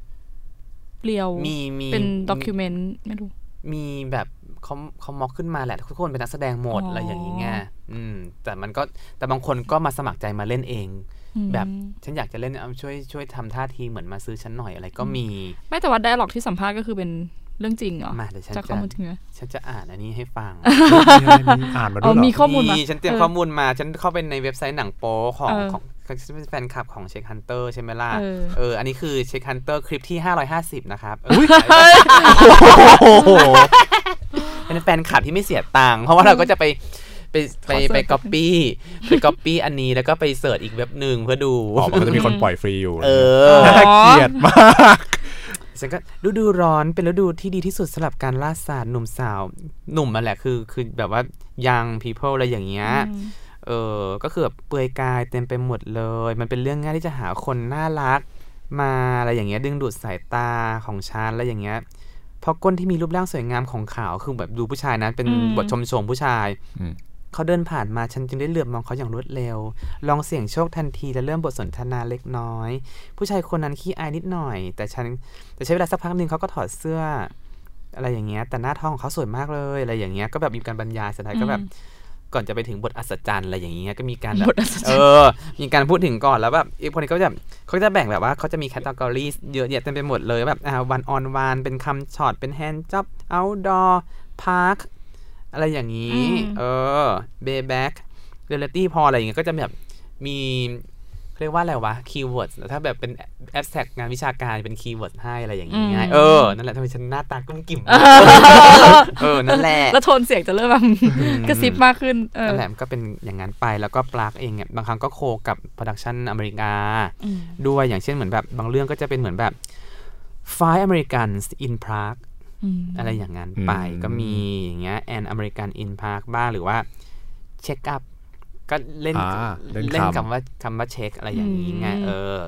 เรียวมีมีเป็นด็อกิเมนต์ไม่รู้ มีแบบเขาเขาม็อกขึ้นมาแหละทุกคนเป็นนักแสดงหมดอ๋อออะไรอย่างงี้ไงอืม แต่มันก็แต่บางคนก็มาสมัครใจมาเล่นเองอืมแบบฉันอยากจะเล่นเอาช่วยช่วยทำท่าทีเหมือนมาซื้อฉันหน่อยอะไรก็มี ไม่แต่ว่า dialogue ที่สัมภาษณ์ก็คือเป็นเรื่องจริงเหรอมาเดี๋ยวฉันจากจะข้อมูลจริงไหมฉันจะอ่านอันนี้ให้ฟังมีอ่านมาด้อ๋วอยเหรอมีข้อมูลมาฉันเตรียมออข้อมูลมา ฉันเข้าไปในเว็บไซต์หนังโป๊ของเออของ ฉันเป็นแฟนคลับของ Czech Hunter ใช่ไหมล่ะเออเออ อันนี้คือ Czech Hunter คลิปที่ 550 นะครับเออโอ้โหเป็นแฟนคลับที่ไม่เสียตังค์เพราะว่าเราก็จะไปไปไปขอ search ไปก๊อปปี้ไปก๊อปปี้อันนี้แล้วก็ไป search อีกเว็บหนึ่งเพื่อดูอ๋อมันก็จะมีคนปล่อยฟรีอยู่ เออน่าเกลียดมากฉันก็ฤดูร้อนเป็นฤดูที่ดีที่สุดสำหรับการล่าสัตว์หนุ่มสาว หนุ่มมาแหละคือคือแบบว่า young people อะไรอย่างเงี้ยอืม เออก็คือแบบเปลือยกายเต็มไปหมดเลย มันเป็นเรื่องง่ายที่จะหาคนน่ารัก มาอะไรอย่างเงี้ยดึงดูดสายตาของฉันอะไรอย่างเงี้ยเพราะก้นที่มีรูปร่างสวยงามของขาวคือแบบดูผู้ชายนะเป็นอืมบทชมชมผู้ชายอืมเขาเดินผ่านมาฉันจึงได้เหลือบมองเขาอย่างรวดเร็ว ลองเสี่ยงโชคทันทีและเริ่มบทสนทนาเล็กน้อย ผู้ชายคนนั้นขี้อายนิดหน่อย แต่ฉันแต่ใช้เวลาสักพักหนึ่งเขาก็ถอดเสื้อ อะไรอย่างเงี้ย แต่หน้าท้องของเขาสวยมากเลยอะไรอย่างเงี้ยก็แบบมีการบรรยายสุดท้ายก็แบบ ก่อนจะไปถึงบทอัศจรรย์อะไรอย่างเงี้ยก็มีการแบบบทอัศจรรย์เออ มีการพูดถึงก่อนแล้วแบบอีกคนนี้ก็จะเขาจะแบ่งแบบว่าเขาจะมี category เยอะแยะเต็มไปหมดเลยแบบอ่า one on one เป็น cum shot เป็น handjob outdoor parkอะไรอย่างนี้อืมเออ bareback reality porn อะไรอย่างเงี้ยก็จะแบบมี เขาเรียกว่าอะไรวะ keyword ถ้าแบบเป็น abstract งานวิชาการเป็น keyword ให้อะไรอย่างงี้ไงเออ นั่นแหละทำไมฉันหน้าตากรุ้มกริ่มเออ นั่นแหละ แล้วโทนเสียงจะเริ่มแบบกระซิบมากขึ้นเออนั่นแหละมันก็เป็นอย่างนั้นไปแล้วก็ปรากเองเนี่ยบางครั้งก็ co กับ production อเมริกาอืมด้วยอย่างเช่นเหมือนแบบบางเรื่องก็จะเป็นเหมือนแบบ Five Americans in Prague อืมอะไรอย่างนั้นไปอืมก็มีอย่างเงี้ย An American in Prague บ้างหรือว่า Czech up ก็เล่นอ่าเล่นเล่นคำคำว่าคำว่าเช็กอะไรอย่างนี้ไงอืมเออ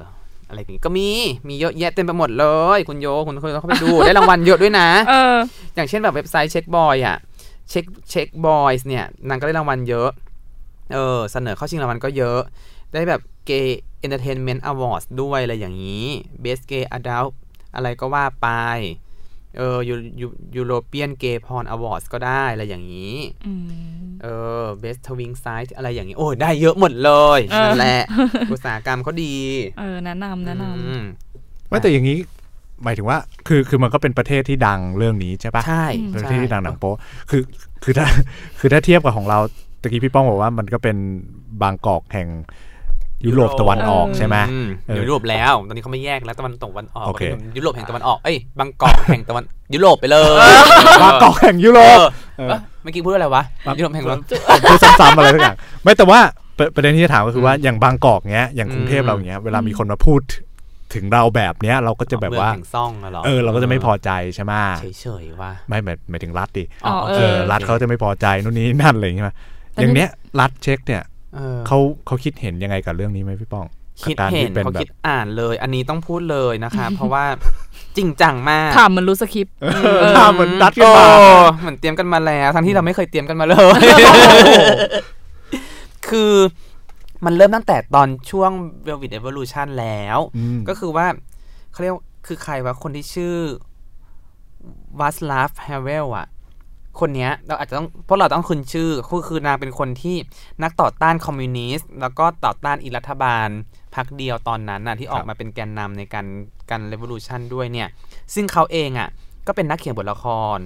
อะไรอย่างนี้ก็มีมีเยอะแยะเต็มไปหมดเลย คุณโยคุณคุณเข้าไปดูได้รางวัลเยอะด้วยนะเออ อย่างเช่นแบบเว็บไซต์ Czech Boy อะ Czech Czech Boys เนี่ยนางก็ได้รางวัลเยอะ เออ เสนอเข้าชิงรางวัลก็เยอะ ได้แบบ Gay Entertainment Awards ด้วยอะไรอย่างนี้ Best Gay Adult อะไรก็ว่าไป เออยูยูยูโรเปียนเกย์พอนอวอร์ดก็ได้อะไรอย่างนี้อืมเออ Best Twin Side อะไรอย่างนี้ โอ้ยได้เยอะหมดเลยเออนั่นแหละอุตสาหกรรมเขาดี เออแนะนำแนะนอืมไม่แต่อย่างนี้หมายถึงว่า คือคือมันก็เป็นประเทศที่ดังเรื่องนี้ใช่ปะใช่เป็นประใช่เทศที่ดังหนังโป๊คือคือถ้าคือถ้าเทียบกับของเราตะกี้พี่ป้องบอกว่ามันก็เป็นบางกอกแห่ง ยุโรปตะวันออกใช่ไหมอืมเออยุโรปแล้ว ตอนนี้เขาไม่แยกแล้วตะวันตกตะวันออกโอเคยุโรปแห่งตะวันออกเอ้ยบางกอกแห่งตะวันยุโรปไปเลยบางกอกแห่งยุโรเอปอเออเอ้ยเมื่อกี้พูดอะไรวะยุโรปแห่งตะวันพูดซ้ำๆอะไรทุกอย่างไม่แต่ว่าประประเด็นที่จะถามก็คือว่าอย่างบางกอกเนี้ยอย่างกรุงเทพอืมเราอย่างเงี้ยเวลามีคนมาพูดถึงเราแบบเนี้ยเราก็จะแบบว่าเมืองแห่งซ่องอะเหรอเออเราก็จะไม่พอใจใช่ไหมเฉยๆว่าไม่หมายหมายถึงรัฐดิอ๋อโอเอเคเอออรัฐเขาจะไม่พอใจนู่นนี่นั่นอะไรอย่างเงี้ยแต่อย่างนี่เนี้ยรัฐเช็คเนี่ย เออเขาเขาคิดเห็นยังไงกับเรื่องนี้ไหมพี่ป้องคิดกับการเห็ที่นเป็นเขาแบบคิดอ่านเลย อันนี้ต้องพูดเลยนะคะ เพราะว่าจริงจังมากถามเหมือนรู้สคริปต์ถ้าเหมือนรัฐกันโอ้มาเหมือนเตรียมกันมาแล้ว ทั้งที่เราไม่เคยเตรียมกันมาเลย คือมันเริ่มตั้งแต่ตอนช่วง Velvet Evolution แล้วอืมก็คือว่าเขาเรียกว่าคือใครวะคนที่ชื่อวัสลาฟแฮเวลอะ คนเนี้ยเราอาจจะต้องพวกเราต้องคุ้นชื่อคือคือนางเป็นคนที่นักต่อต้านคอมมิวนิสต์แล้วก็ต่อต้านอีรัฐบาลพักเดียวตอนนั้นน่ะที่ออกมาเป็นแกนนำในการการเร v o l u t i o n ด้วยเนี่ย ซึ่งเขาเองอะก็เป็นนักเขียนบทละคร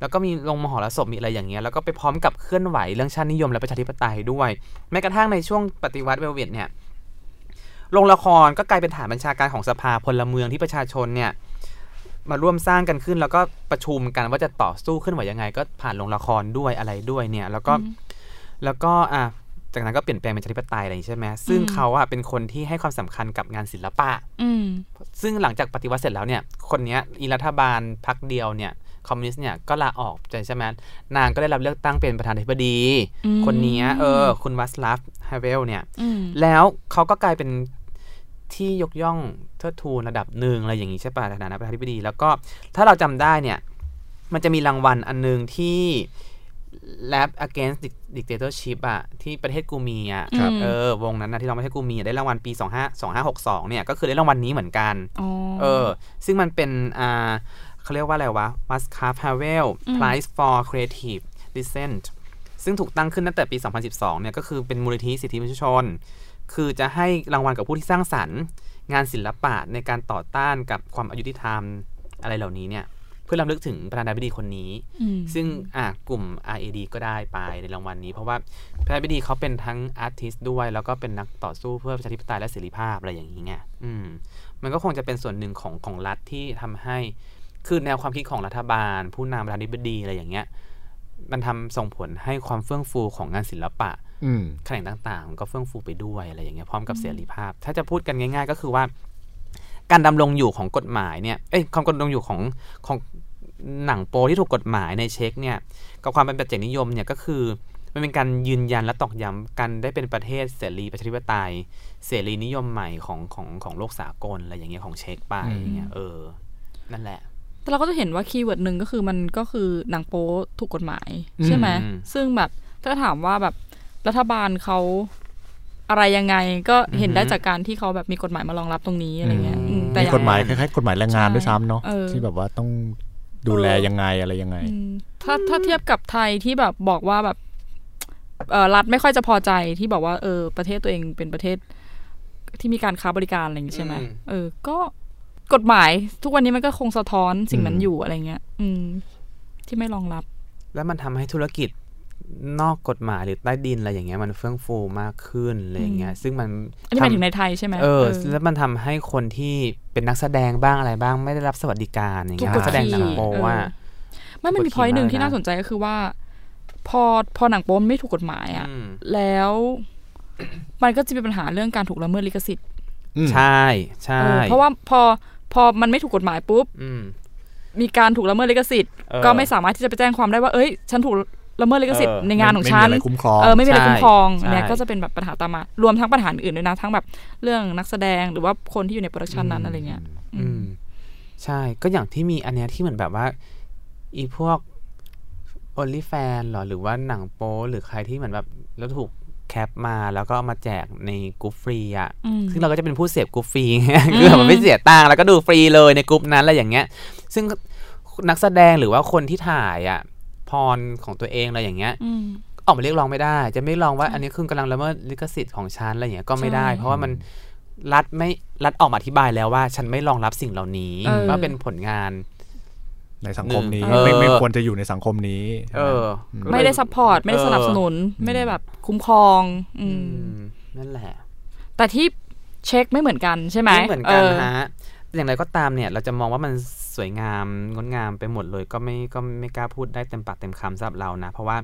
แล้วก็มีลงมหรสพมีอะไรอย่างเงี้ยแล้วก็ไปพร้อมกับเคลื่อนไหวเรื่องชาตินิยมและประชาธิปไตยด้วย แม้กระทั่งในช่วงปฏิวัติเวลเวตเนี่ยโรงละครก็กลายเป็นฐานบัญชาการของสภาพลเมืองที่ประชาชนเนี่ย มาร่วมสร้างกันขึ้น แล้วก็ประชุมกันว่าจะต่อสู้ขึ้นไหวยังไง ก็ผ่านโรงละครด้วยอะไรด้วยเนี่ย แล้วก็แล้วก็อะจากนั้นก็เปลี่ยนแปลงเป็นประชาธิปไตยอะไรอย่างนี้ใช่ไหมซึ่งอืมเขาอะเป็นคนที่ให้ความสำคัญกับงานศิลปะอืมซึ่งหลังจากปฏิวัติเสร็จแล้วเนี่ย คนเนี้ยอีรัฐบาลพักเดียวเนี่ยคอมมิวนิสต์เนี่ยก็ลาออกใช่ไหมนางก็ได้รับเลือกตั้งเป็นประธานาธิบดีอืมคนเนี้ยเออ คุณวัสลาฟฮาเวลเนี่ยอืมแล้วเขาก็กลายเป็น ที่ยกย่องเทิดทูนระดับหนึ่งอะไรอย่างนี้ใช่ป่ะในฐานะประธานาธิบดี แล้วก็ถ้าเราจำได้เนี่ย มันจะมีรางวัลอันหนึงที่ Lab Against Dictatorship อะที่ประเทศกูมีอะครับเออวงนั้นนะที่เราประเทศกูมีอะได้รางวัลปี 25 2562 เนี่ย ก็คือได้รางวัลนี้เหมือนกันอ๋อเออ ซึ่งมันเป็นอ่าเขาเรียกว่าอะไรวะ m u s c a f Havel อืม Prize for Creative Dissent ซึ่งถูกตั้งขึ้นตั้งแต่ปี 2012 เนี่ย ก็คือเป็นมูลนิธิสิทธิมนุษยชน คือจะให้รางวัลกับผู้ที่สร้างสรรค์ งานศิลปะในการต่อต้านกับความอายุติธรรมอะไรเหล่านี้เนี่ยเพื่อรำลึกถึงประธานาธิบดีคนนี้อืมซึ่งอะกลุ่ม RAD ก็ได้ไปในรางวัลนี้ เพราะว่าประธานาธิบดีเขาเป็นทั้งอาร์ติสด้วย แล้วก็เป็นนักต่อสู้เพื่อประชาธิปไตยและเสรีภาพอะไรอย่างนี้ไงอืมมันก็คงจะเป็นส่วนหนึ่งของของรัฐที่ทำให้คือแนวความคิดของรัฐบาล ผู้นำประธานาธิบดีอะไรอย่างเงี้ยมันทำส่งผลให้ความเฟื่องฟูของงานศิลปะอืม แขนงต่างๆมันก็เฟื่องฟูไปด้วยอะไรอย่างเงี้ยพร้อมกับเสรีภาพ ถ้าจะพูดกันง่าย ๆ ก็คือว่า การดำรงอยู่ของกฎหมายเนี่ยเอ้ยความดำรงอยู่ของของหนังโปที่ถูกกฎหมายในเช็คเนี่ยกับความเป็นปัจเจกนิยมเนี่ยก็คือมันเป็นการยืนยันและตอกย้ำกันได้เป็นประเทศเสรีประชาธิปไตย เสรีนิยมใหม่ของของของโลกสากลอะไรอย่างเงี้ยของเช็คไปอย่างเงี้ยเออ นั่นแหละ แต่เราก็จะเห็นว่า keyword หนึ่งก็คือมันก็คือหนังโป๊ถูกกฎหมาย ใช่ไหมอืมซึ่งแบบถ้าถามว่าแบบ รัฐบาลเขาอะไรยังไงก็เห็นได้อือฮึจากการที่เขาแบบมีกฎหมายมารองรับตรงนี้อะไรเงี้ยอืมแต่มีอย่างกฎหมายคล้ายๆกฎหมายแรงงานด้วยซ้ำเนาะเออที่แบบว่าต้องดูแลยังไงอะไรยังไงอืมถ้าถ้าเทียบกับไทยที่แบบบอกว่าแบบเออรัฐไม่ค่อยจะพอใจที่บอกว่าเออประเทศตัวเองเป็นประเทศที่มีการค้าบริการอะไรอย่างงี้ใช่ไหมอืมเออ ก็กฎหมายทุกวันนี้มันก็คงสะท้อนสิ่งนั้นอืมอยู่อะไรเงี้ย อืม ที่ไม่รองรับ แล้วมันทำให้ธุรกิจ นอกกฎหมายหรือใต้ดินอะไรอย่างเงี้ยมันเฟื่องฟูมากขึ้นอะไรอย่างเงี้ยซึ่งมันอันนี้หมายทำถึงในไทยใช่ไหมเออเออแล้วมันทำให้คนที่เป็นนักแสดงบ้างอะไรบ้างไม่ได้รับสวัสดิการอย่างถูกเงี้ยกนัดกแสดงหนังขี่โปเออว่าไม่มันมีกดขี่พอยหนึ่งมากที่เลยนะน่าสนใจก็คือว่า พอพอหนังโป๊มไม่ถูกกฎหมายอะอืมแล้วมันก็จะมีปัญหาเรื่องการถูกละเมิดลิขสิทธิ์อืมใช่ใช่เออเพราะว่าพอพอมันไม่ถูกกฎหมายปุ๊บอืมมีการถูกละเมิดลิขสิทธิ์เออก็ไม่สามารถที่จะไปแจ้งความได้ว่าเอ้ย ฉันถูก ละเมิดลิขสิทธิ์เออในงานของไม่ฉัมีนอะไรคุ้มครองเออไม่มีอะไรใช่คุ้มครองใช่เนี่ยก็จะเป็นแบบปัญหาตามมารวมทั้งปัญหาอื่นด้วยนะ ทั้งแบบเรื่องนักแสดงหรือว่าคนที่อยู่ในโปรดักชันนั้นอะไรเงี้ยอืมใช่ก็อย่างที่มีอันเนี้ยที่เหมือนแบบว่า อีพวก only fan หรอหรือว่าหนังโป๊หรือใครที่เหมือนแบบแล้วถูก cap มาแล้วก็เอามาแจกในกรุ๊ปฟรีอะอืมซึ่งเราก็จะเป็นผู้เสพกรุ๊ปฟรีไงคือแบบมันไม่เสียตังค์แล้วก็ดูฟรีเลยในกรุ๊ปนั้นอะไรอย่างเงี้ย ซึ่งนักแสดงหรือว่าคนที่ถ่ายอะ porn ของตัวเองอะไรอย่างเงี้ยอืมออกมาเรียกร้องไม่ได้ จะไม่ร้องว่าใช่อันนี้คือกำลังละเมิดลิขสิทธิ์ของฉันอะไรอย่างเงี้ยก็ไม่ได้ใช่เพราะว่ามันรัฐไม่รัฐออกมาอธิบายแล้วว่า ฉันไม่รองรับสิ่งเหล่านี้เออว่าเป็นผลงาน ในสังคมนี้เออไม่ไม่ควรจะอยู่ในสังคมนี้ เออมไม่ได้ support ไม่ได้สนับสนุน ไม่ได้แบบคุ้มครอง อือืมมนั่นแหละ แต่ที่เช็กไม่เหมือนกันใช่ไหมไม่เหมือนกันอฮะ อย่างไรก็ตามเนี่ยเราจะมองว่ามันสวยงามงดงามไปหมดเลยก็ไม่ก็ไม่กล้าพูดได้เต็มปากเต็มคำสำหรับเรานะ เพราะว่า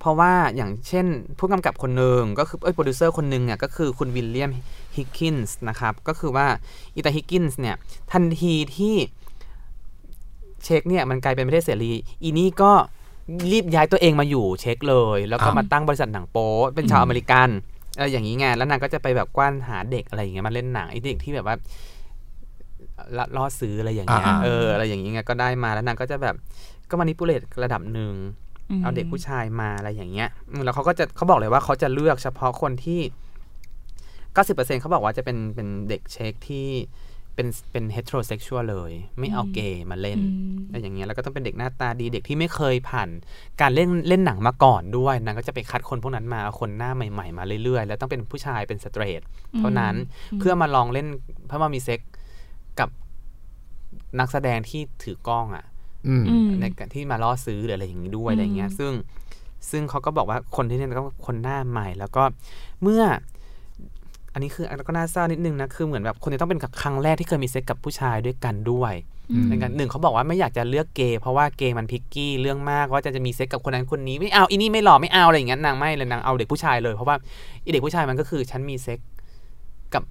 เพราะว่าอย่างเช่นผู้กำกับคนหนึ่งก็คือเอ้ยโปรดิวเซอร์คนหนึ่งเนี่ยก็คือคุณวิลเลียมฮิกกินส์นะครับ ก็คือว่าอีตาฮิกกินส์เนี่ยทันทีที่เช็คเนี่ยมันกลายเป็นประเทศเสรีอีนี่ก็รีบย้ายตัวเองมาอยู่เช็คเลย แล้วก็มมาตั้งบริษัทหนังโป๊เป็นชาวอเมริกันอะไรอย่างนี้ไงแล้วนางก็จะไปแบบกว้านหาเด็กอะไรอย่างเงี้ยมาเล่นหนังไอ้เด็กที่แบบว่า ละล่อซื้ออะไรอย่างเงี้ยอ่าเอออะไรอย่างเงี้ยก็ได้มาแล้วนางก็จะแบบก็มานิปูเลตระดับหนึ่งมเอาเด็กผู้ชายมาอะไรอย่างเงี้ยอืมแล้วเขาก็จะเขาบอกเลยว่าเขาจะเลือกเฉพาะคนที่90%เขาบอกว่าจะเป็นเป็นเด็กเช็กที่เป็นเป็น heterosexual เลย ไม่เอาเกย์มาเล่นอืมอะไรอย่างเงี้ยแล้วก็ต้องเป็นเด็กหน้าตาดีเด็กที่ไม่เคยผ่านการเล่นเล่นหนังมาก่อนด้วยนางก็จะไปคัดคนพวกนั้นมาเอาคนหน้าใหม่ ๆ มาเรื่อยๆ แล้วต้องเป็นผู้ชายเป็น straight เท่านั้นเพื่อมาลองเล่นเพื่อมามีเซ็กซ์ กับนักแสดงที่ถือกล้องอะอืมอืมในการที่มาล่อซื้อหรืออะไรอย่างนี้ด้วยอืมอะไรเงี้ย ซึ่งซึ่งเขาก็บอกว่าคนที่เนี่ยก็คนหน้าใหม่ แล้วก็เมื่อ อันนี้คือก็น่าเศร้านิดนึงนะคือเหมือนแบบคนที่ต้องเป็นครั้งแรกที่เคยมีเซ็กซ์กับผู้ชายด้วยกันด้วยอืมในการหนึ่งเขาบอกว่าไม่อยากจะเลือกเกย์เพราะว่าเกย์มัน picky เรื่องมากว่าจะจะมีเซ็กซ์กับคนนั้นคนนี้ไม่เอาอีนี่ไม่หล่อไม่เอาอะไรอย่างเงี้ยนางไม่เลยนางเอาเด็กผู้ชายเลยเพราะว่าอีเด็กผู้ชายมันก็คือฉันมีเซ็กซ์กับ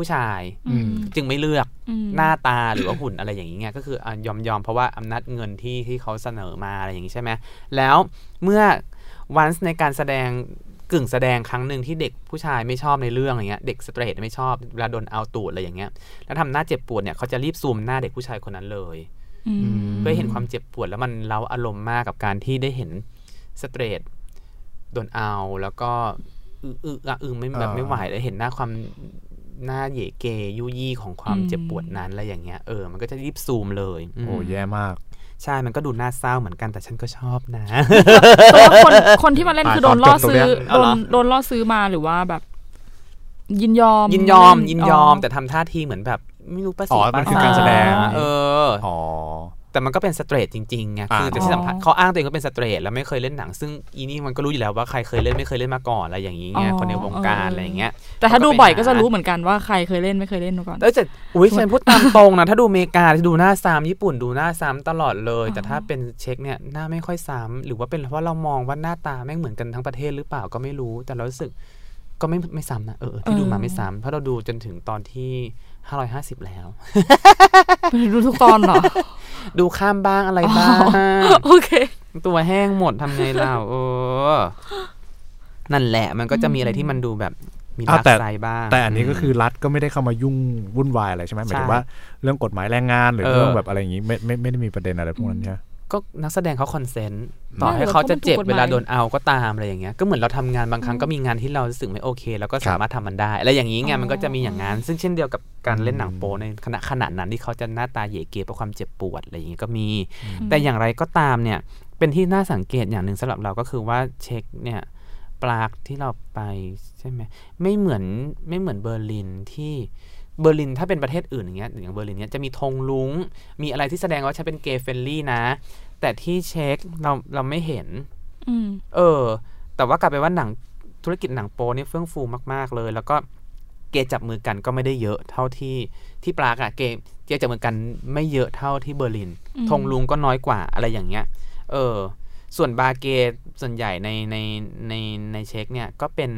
ผู้ผู้ชายอืมจึงไม่เลือกอืมหน้าตาหรือว่าหุ่นอะไรอย่างนี้ไงก็คืออะยอมยอมเพราะว่าอำนาจเงินที่ที่เขาเสนอมาอะไรอย่างนี้ใช่ไหมแล้วเมื่อวันในการแสดงกึ่งแสดงครั้งหนึ่งที่เด็กผู้ชายไม่ชอบในเรื่องอะไรเงี้ยเด็กสเตรทไม่ชอบเวลาโดนเอาตูดอะไรอย่างเงี้ยแล้วทำหน้าเจ็บปวดเนี่ยเขาจะรีบซูมหน้าเด็กผู้ชายคนนั้นเลยอืมเพื่อให้เห็นความเจ็บปวดแล้วมันเล้าอารมณ์มากกับการที่ได้เห็นสเตรทโดนเอาแล้วก็อึอึอะอึไม่แบบอ่าไม่ไหวแล้วเห็นหน้าความ หน้าเหยเกยุยี่ของความอืมเจ็บปวดนั้นอะไรอย่างเงี้ยเออมันก็จะรีบซูมเลยมโอ้แย่มากใช่ มันก็ดูน่าเศร้าเหมือนกันแต่ฉันก็ชอบนะตัวคนคนที่มาเล่นคือโดนล่อซื้อเอาโดเหรนอโดนล่อซื้อมาหรือว่าแบบ ยินยอม ยินยอมเล่ยินยอม แต่ทำท่าทีเหมือนแบบ ไม่รู้ประสิอ๋อมันคือการแสดง เออ อ๋อ แต่มันก็เป็นสเตรทจริงๆไงอ่าคือแต่ที่สำคัญเขาอ้างตัวเองก็เป็นสเตรทแล้วไม่เคยเล่นหนัง ซึ่งอีนี่มันก็รู้อยู่แล้วว่าใครเคยเล่นไม่เคยเล่นมาก่อนอะไรอย่างนี้ไงอ๋อคนในวงการเออออะไรอย่างเงี้ย แต่ถ้าเขาก็ดูไปบ่อยหาก็จะรู้เหมือนกันว่าใครเคยเล่นไม่เคยเล่นมาก่อนแล้วจะอุ้ยฉันพูดตามตรงนะถ้าดูอเมริกาจะดูหน้าซ้ำญี่ปุ่นดูหน้าซ้ำตลอดเลย แต่ถ้าเป็นเช็คเนี่ยหน้าไม่ค่อยซ้ำหรือว่าเป็นเพราะเรามองว่าหน้าตาแม่งเหมือนกันทั้งประเทศหรือเปล่าก็ไม่รู้ แต่เรารู้สึกก็ไม่ไม่ซ้ำนะเออเออที่ดูมาไม่ซ้ำเพราะเราดูจนถึงตอนที่ ห้าร้อยห้าสิบแล้วดูทุกตอนเหรอ ดูข้ามบ้างอะไรบ้างโอเค ตัวแห้งหมดทำไงเราเออนั่นแหละมันก็จะมีอะไรที่มันดูแบบมีอ้าวลักแต่ไซบ้าง แต่อันนี้ก็คือรัฐก็ไม่ได้เข้ามายุ่งวุ่นวายอะไรใช่ไหมหมายถึงว่าเรื่องกฎหมายแรงงานหรือเออเรื่องแบบอะไรอย่างนี้ไม่ไม่ไม่ได้มีประเด็นอะไรพวกนั้นใช่ไหม ก็นักแสดงเขาคอนเซนต์ต่อไม่ให้หรอกเขาจะเจ็บเพราะมันถูกกฎหมายเวลาโดนเอาก็ตามอะไรอย่างเงี้ยก็เหมือนเราทำงานบางครั้งก็มีงานที่เรารู้สึกไม่โอเคแล้วก็สามารถทำมันได้อะไรอย่างนี้ไงมันก็จะมีอย่างนั้น ซึ่งเช่นเดียวกับการเล่นหนังโป๊ในขณะขนาดนั้นที่เขาจะหน้าตาเหยเกเพราะความเจ็บปวดอะไรอย่างเงี้ยก็มี แต่อย่างไรก็ตามเนี่ยเป็นที่น่าสังเกตอย่างหนึ่งสำหรับเราก็คือว่าเช็คเนี่ยปรากที่เราไปใช่ไหมไม่เหมือนไม่เหมือนเบอร์ลินที่ เบอร์ลินถ้าเป็นประเทศอื่นอย่างเงี้ยอย่างเบอร์ลินเนี้ยจะมีธงรุ้งมีอะไรที่แสดงว่าฉันเป็นเกย์ friendly นะ แต่ที่เช็กเราเราไม่เห็นอืมเออ แต่ว่ากลายเป็นว่าหนังธุรกิจหนังโป๊นี่เฟื่องฟูมาก ๆ เลย แล้วก็เกย์จับมือกันก็ไม่ได้เยอะเท่าที่ที่ปรากอะเกย์เกย์จับมือกันไม่เยอะเท่าที่เบอร์ลินอืมธงรุ้งก็น้อยกว่าอะไรอย่างเงี้ย เออ ส่วนบาร์เกย์ส่วนใหญ่ในในในในเช็กเนี่ยก็เป็น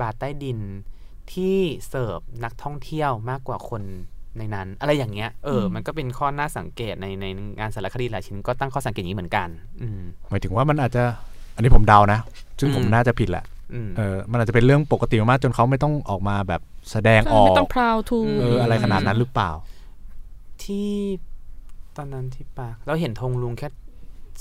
บาร์ใต้ดิน ที่เสิร์ฟนักท่องเที่ยวมากกว่าคนในนั้น อะไรอย่างเงี้ยเออมันก็เป็นข้อน่าสังเกตในในงานสารคดีหลายชิ้นก็ตั้งข้อสังเกตอย่างนี้เหมือนกันอืมหมายถึงว่ามันอาจจะอันนี้ผมเดานะ ซึ่งผมอืมน่าจะผิดแหละอืมเออมันอาจจะเป็นเรื่องปกติมากๆจนเขาไม่ต้องออกมาแบบแสดงออกไม่ต้อง proud to เอออะไรขนาดนั้นหรือเปล่า ที่ตอนนั้นที่ปรากเราเห็นธงรุ้งแค่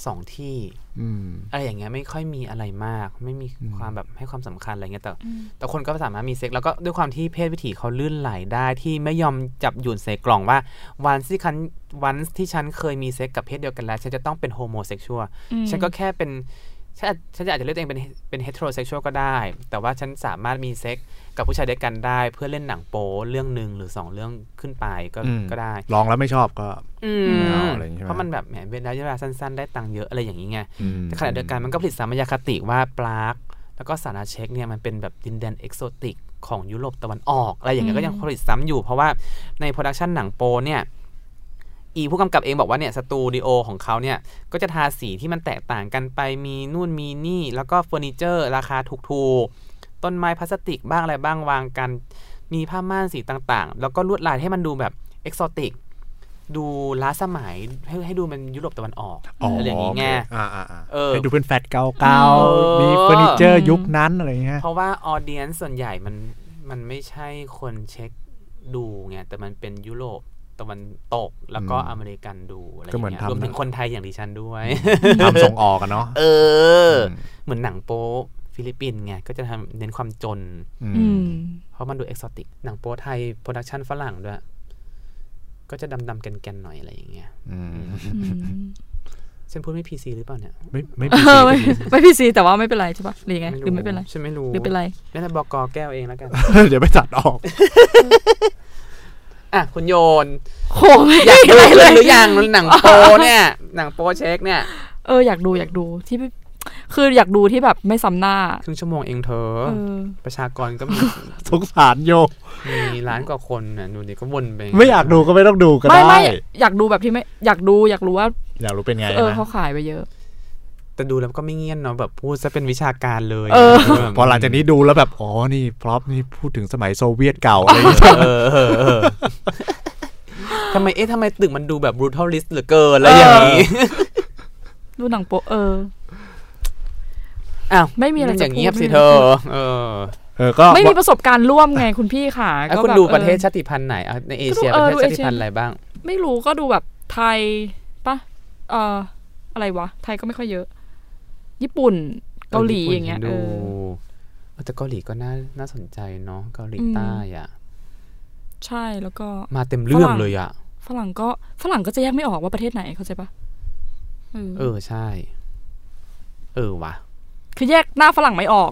สองที่อืมอะไรอย่างเงี้ยไม่ค่อยมีอะไรมาก ไม่มีอืมความแบบให้ความสำคัญอะไรเงี้ยแต่อืมแต่คนก็สามารถมีเซ็กซ์แล้วก็ด้วยความที่เพศวิถีเขาลื่นไหลได้ที่ไม่ยอมจับหยุ่นใส่กล่องว่าวันที่ฉันวันที่ฉันเคยมีเซ็กซ์กับเพศเดียวกันแล้ว ฉันจะต้องเป็น homosexual อืมฉันก็แค่เป็น ฉันอาจฉันอาจจะเรียกตัวเองเป็นเป็น heterosexual ก็ได้ แต่ว่าฉันสามารถมีเซ็กซ์กับผู้ชายด้วยกันได้ เพื่อเล่นหนังโป๊เรื่องหนึ่งหรือสองเรื่องขึ้นไปก็อืมก็ได้ ลองแล้วไม่ชอบก็อืไม่เอามอะไรอย่างงี้ใช่ไหมเพราะมันแบบแหมเป็นระยะเวลาสั้นๆ ได้ตังค์เยอะอะไรอย่างนี้ไงอืมแต่ขณะเดียวกันมันก็ผลิตซ้ำมายาคติว่าปรากแล้วก็สาราเช็กเนี่ยมันเป็นแบบดินแดน exotic ของยุโรปตะวันออกอะไรอย่างเงี้ยอืมก็ยังผลิตซ้ำอยู่ เพราะว่าใน production หนังโป๊เนี่ย อีผู้กำกับเองบอกว่าเนี่ยสตูดิโอของเขาเนี่ยก็จะทาสีที่มันแตกต่างกันไปมีนู่นมีนี่ แล้วก็เฟอร์นิเจอร์ ราคาถูกๆ ต้นไม้พลาสติกบ้างอะไรบ้างวางกัน มีผ้าม่านสีต่างๆ แล้วก็ลวดลายให้มันดูแบบ exotic ดูล้าสมัยให้ให้ดูเป็นยุโรปตะวันออกอ๋ออะไรอย่างงี้ไงโอเคอ่าอ่าอ่าเออให้ดูเป็นแฟลตเก่าเออๆมีเฟอร์นิเจอร์ยุคนั้นอะไรอย่างเงี้ยเพราะว่า audience ส่วนใหญ่มันมันไม่ใช่คนเช็กดูไงแต่มันเป็นยุโรป ตะวันตกแล้วก็อืมอเมริกันดูอะไรอก็ย่างเหมือนเงี้ยทำรวมถึงคนไทยอย่างดิฉันด้วยทำส่งออกกันเนาะเออมเหมือนหนังโป๊ฟิลิปปินส์ไงก็จะทำเน้นความจนอือืมมเพราะมันดู exotic หนังโป๊ไทย production ฝรั่งด้วย ก็จะดำๆแกนๆหน่อยอะไรอย่างเงี้ยอืมอืมฉันพูดไม่ PC หรือเปล่าเนี่ย ไม่ไม่เอมีอไม่ไม่ PC แต่ว่าไม่เป็นไรใช่ปะหรือยังไงหรือไม่เป็นไรฉันไม่รู้หรือเป็นไรนั่นแต่บอกอแก้วเองแล้วกัน เดี๋ยวไปตัดออก อะคุณโยนโหไม่อยากดูได้เลยหรือยังหนังโป๊เนี่ย หนังโป๊เช็กเนี่ย เอออยากดูอยากดูที่ไม่คืออยากดูที่แบบไม่ซ้ำหน้า ครึ่งชั่วโมงเองเธอเออประชากรก็มีสงสารโยมีล้านกว่าคนน่ะดูดิก็วนไป ไม่อยากดูก็ไม่ต้องดูก็ไม่ได้ไม่อยากดูแบบที่ไม่อยากดูอยากรู้ว่า อยากรู้เป็นไงเออนะเขาขายไปเยอะ แต่ดูแล้วก็ไม่เงียบเนาะแบบพูดซะเป็นวิชาการเลยเออ พอหลังจากนี้ดูแล้วแบบ อ๋อ นี่ prop นี่พูดถึงสมัยโซเวียตเก่าอะไรอย่างเงี้ย เออเออเออทำไมเอ๊ะทำไมตึกมันดูแบบ brutalist เหลือเกินอะไรอย่างนี้ดูหนังโป๊เออ อ้าวไม่มีอะไรอจะย่างเงียบพูดสิเธอ เออเออ ก็ไม่มีประสบการณ์ร่วมไงคุณพี่ค่ะอะก็คุณแบบดูประเทศออ ชาติพันธุ์ไหนอะในเอเชียก็ปดูระเออเทศดูชาติพันธุ์เอเชีย อะไรบ้าง ไม่รู้ก็ดูแบบไทยปะเอ่ออะไรวะ ไทยก็ไม่ค่อยเยอะ ญี่ปุ่นเกาหลีอย่างเงี้ยดูเออเออแต่เกาหลีก็น่าน่าสนใจเนาะเกาหลีอืมใต้อะใช่แล้วก็มาเต็มเรื่องฝรั่งเลยอะฝรั่งก็ฝรั่งก็จะแยกไม่ออกว่าประเทศไหนเข้าใจปะเออเออใช่ เออว่ะคือแยกหน้าฝรั่งไม่ออก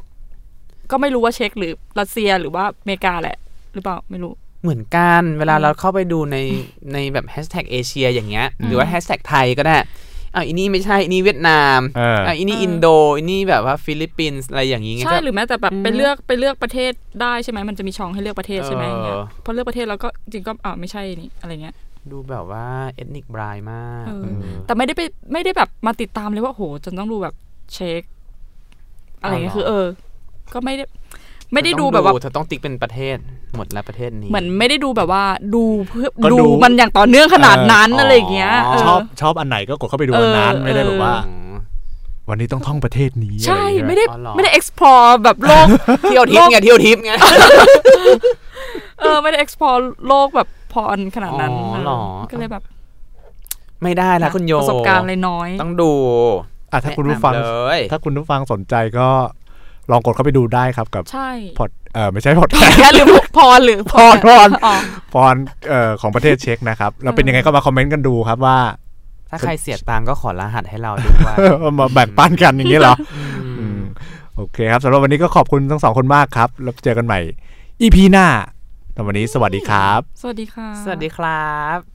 ก็ไม่รู้ว่าเช็กหรือรัสเซียหรือว่าอเมริกาแหละ หรือเปล่าไม่รู้เหมือนกันเวลาเราเข้าไปดูในในแบบแฮชแท็กเอเชียอย่างเงี้ย หรือว่าแฮชแท็กไทยก็ได้ อะอีนี่ไม่ใช่อีนี่เวียดนามเอออะอีนี่เอออิอินโดอีนี่แบบว่าฟิลิปปินส์อะไรอย่างงี้ใช่ก็ หรือแม้แต่แบบอืมไปเลือกไปเลือกประเทศได้ใช่ไหมมันจะมีช่องให้เลือกประเทศใช่ไหมเอออย่างเงี้ยพอเลือกประเทศแล้วก็จริงก็อ่าไม่ใช่นี่อะไรเงี้ยดูแบบว่า ethnic blind มากเออเออ แต่ไม่ได้ไปไม่ได้แบบมาติดตามเลยว่าโหจนต้องดูแบบเช็กอะไรเงี้ยเอาเหรอ คือเออ ก็ไม่ได้ไม่ได้ดูแบบว่า เธอต้องติ๊กเป็นประเทศ หมดแล้วประเทศนี้ เหมือนไม่ได้ดูแบบว่าดูเพื่อก็ดูดูมันอย่างต่อเนื่องขนาดนั้นเออออะไรอย่างเงี้ยอ๋อเออชอบชอบอันไหนก็กดเข้าไปดูอันนั้นเออไม่ได้แบบว่าอ๋อวันนี้ต้องท่องประเทศนี้ ใช่อะรอย่างเงี้ยไม่ได้อ๋อเหรอไม่ได้ explore แบบโลกเที่ยวทิพย์ไงเที่ยวทิพย์ไงเออไม่ได้ explore โลกแบบพออันขนาดนั้นอ๋อเหรอเออก็เลยแบบ ไม่ได้ละคุณโยประสบการณ์เลยน้อย ต้องดูอะถ้าคุณผู้ฟังแนะนำเลยถ้าคุณผู้ฟังสนใจก็ ลองกดเข้าไปดูได้ครับกับใช่พอดเออไม่ใช่พอดแค่หรือพรหรือพรพรอ๋อพรเอ่อของประเทศเช็กนะครับแล้วเป็นยังไงก็มาคอมเมนต์กันดูครับว่า ถ้าใครเสียตังค์ก็ขอรหัสให้เราด้วยมาแบ่งปันกันอย่างนี้เหรออืมโอเคครับสำหรับวันนี้ก็ขอบคุณทั้งสองคนมากครับ แล้วเจอกันใหม่ EP หน้าแต่วันนี้สวัสดีครับ สวัสดีค่ะ สวัสดีครับ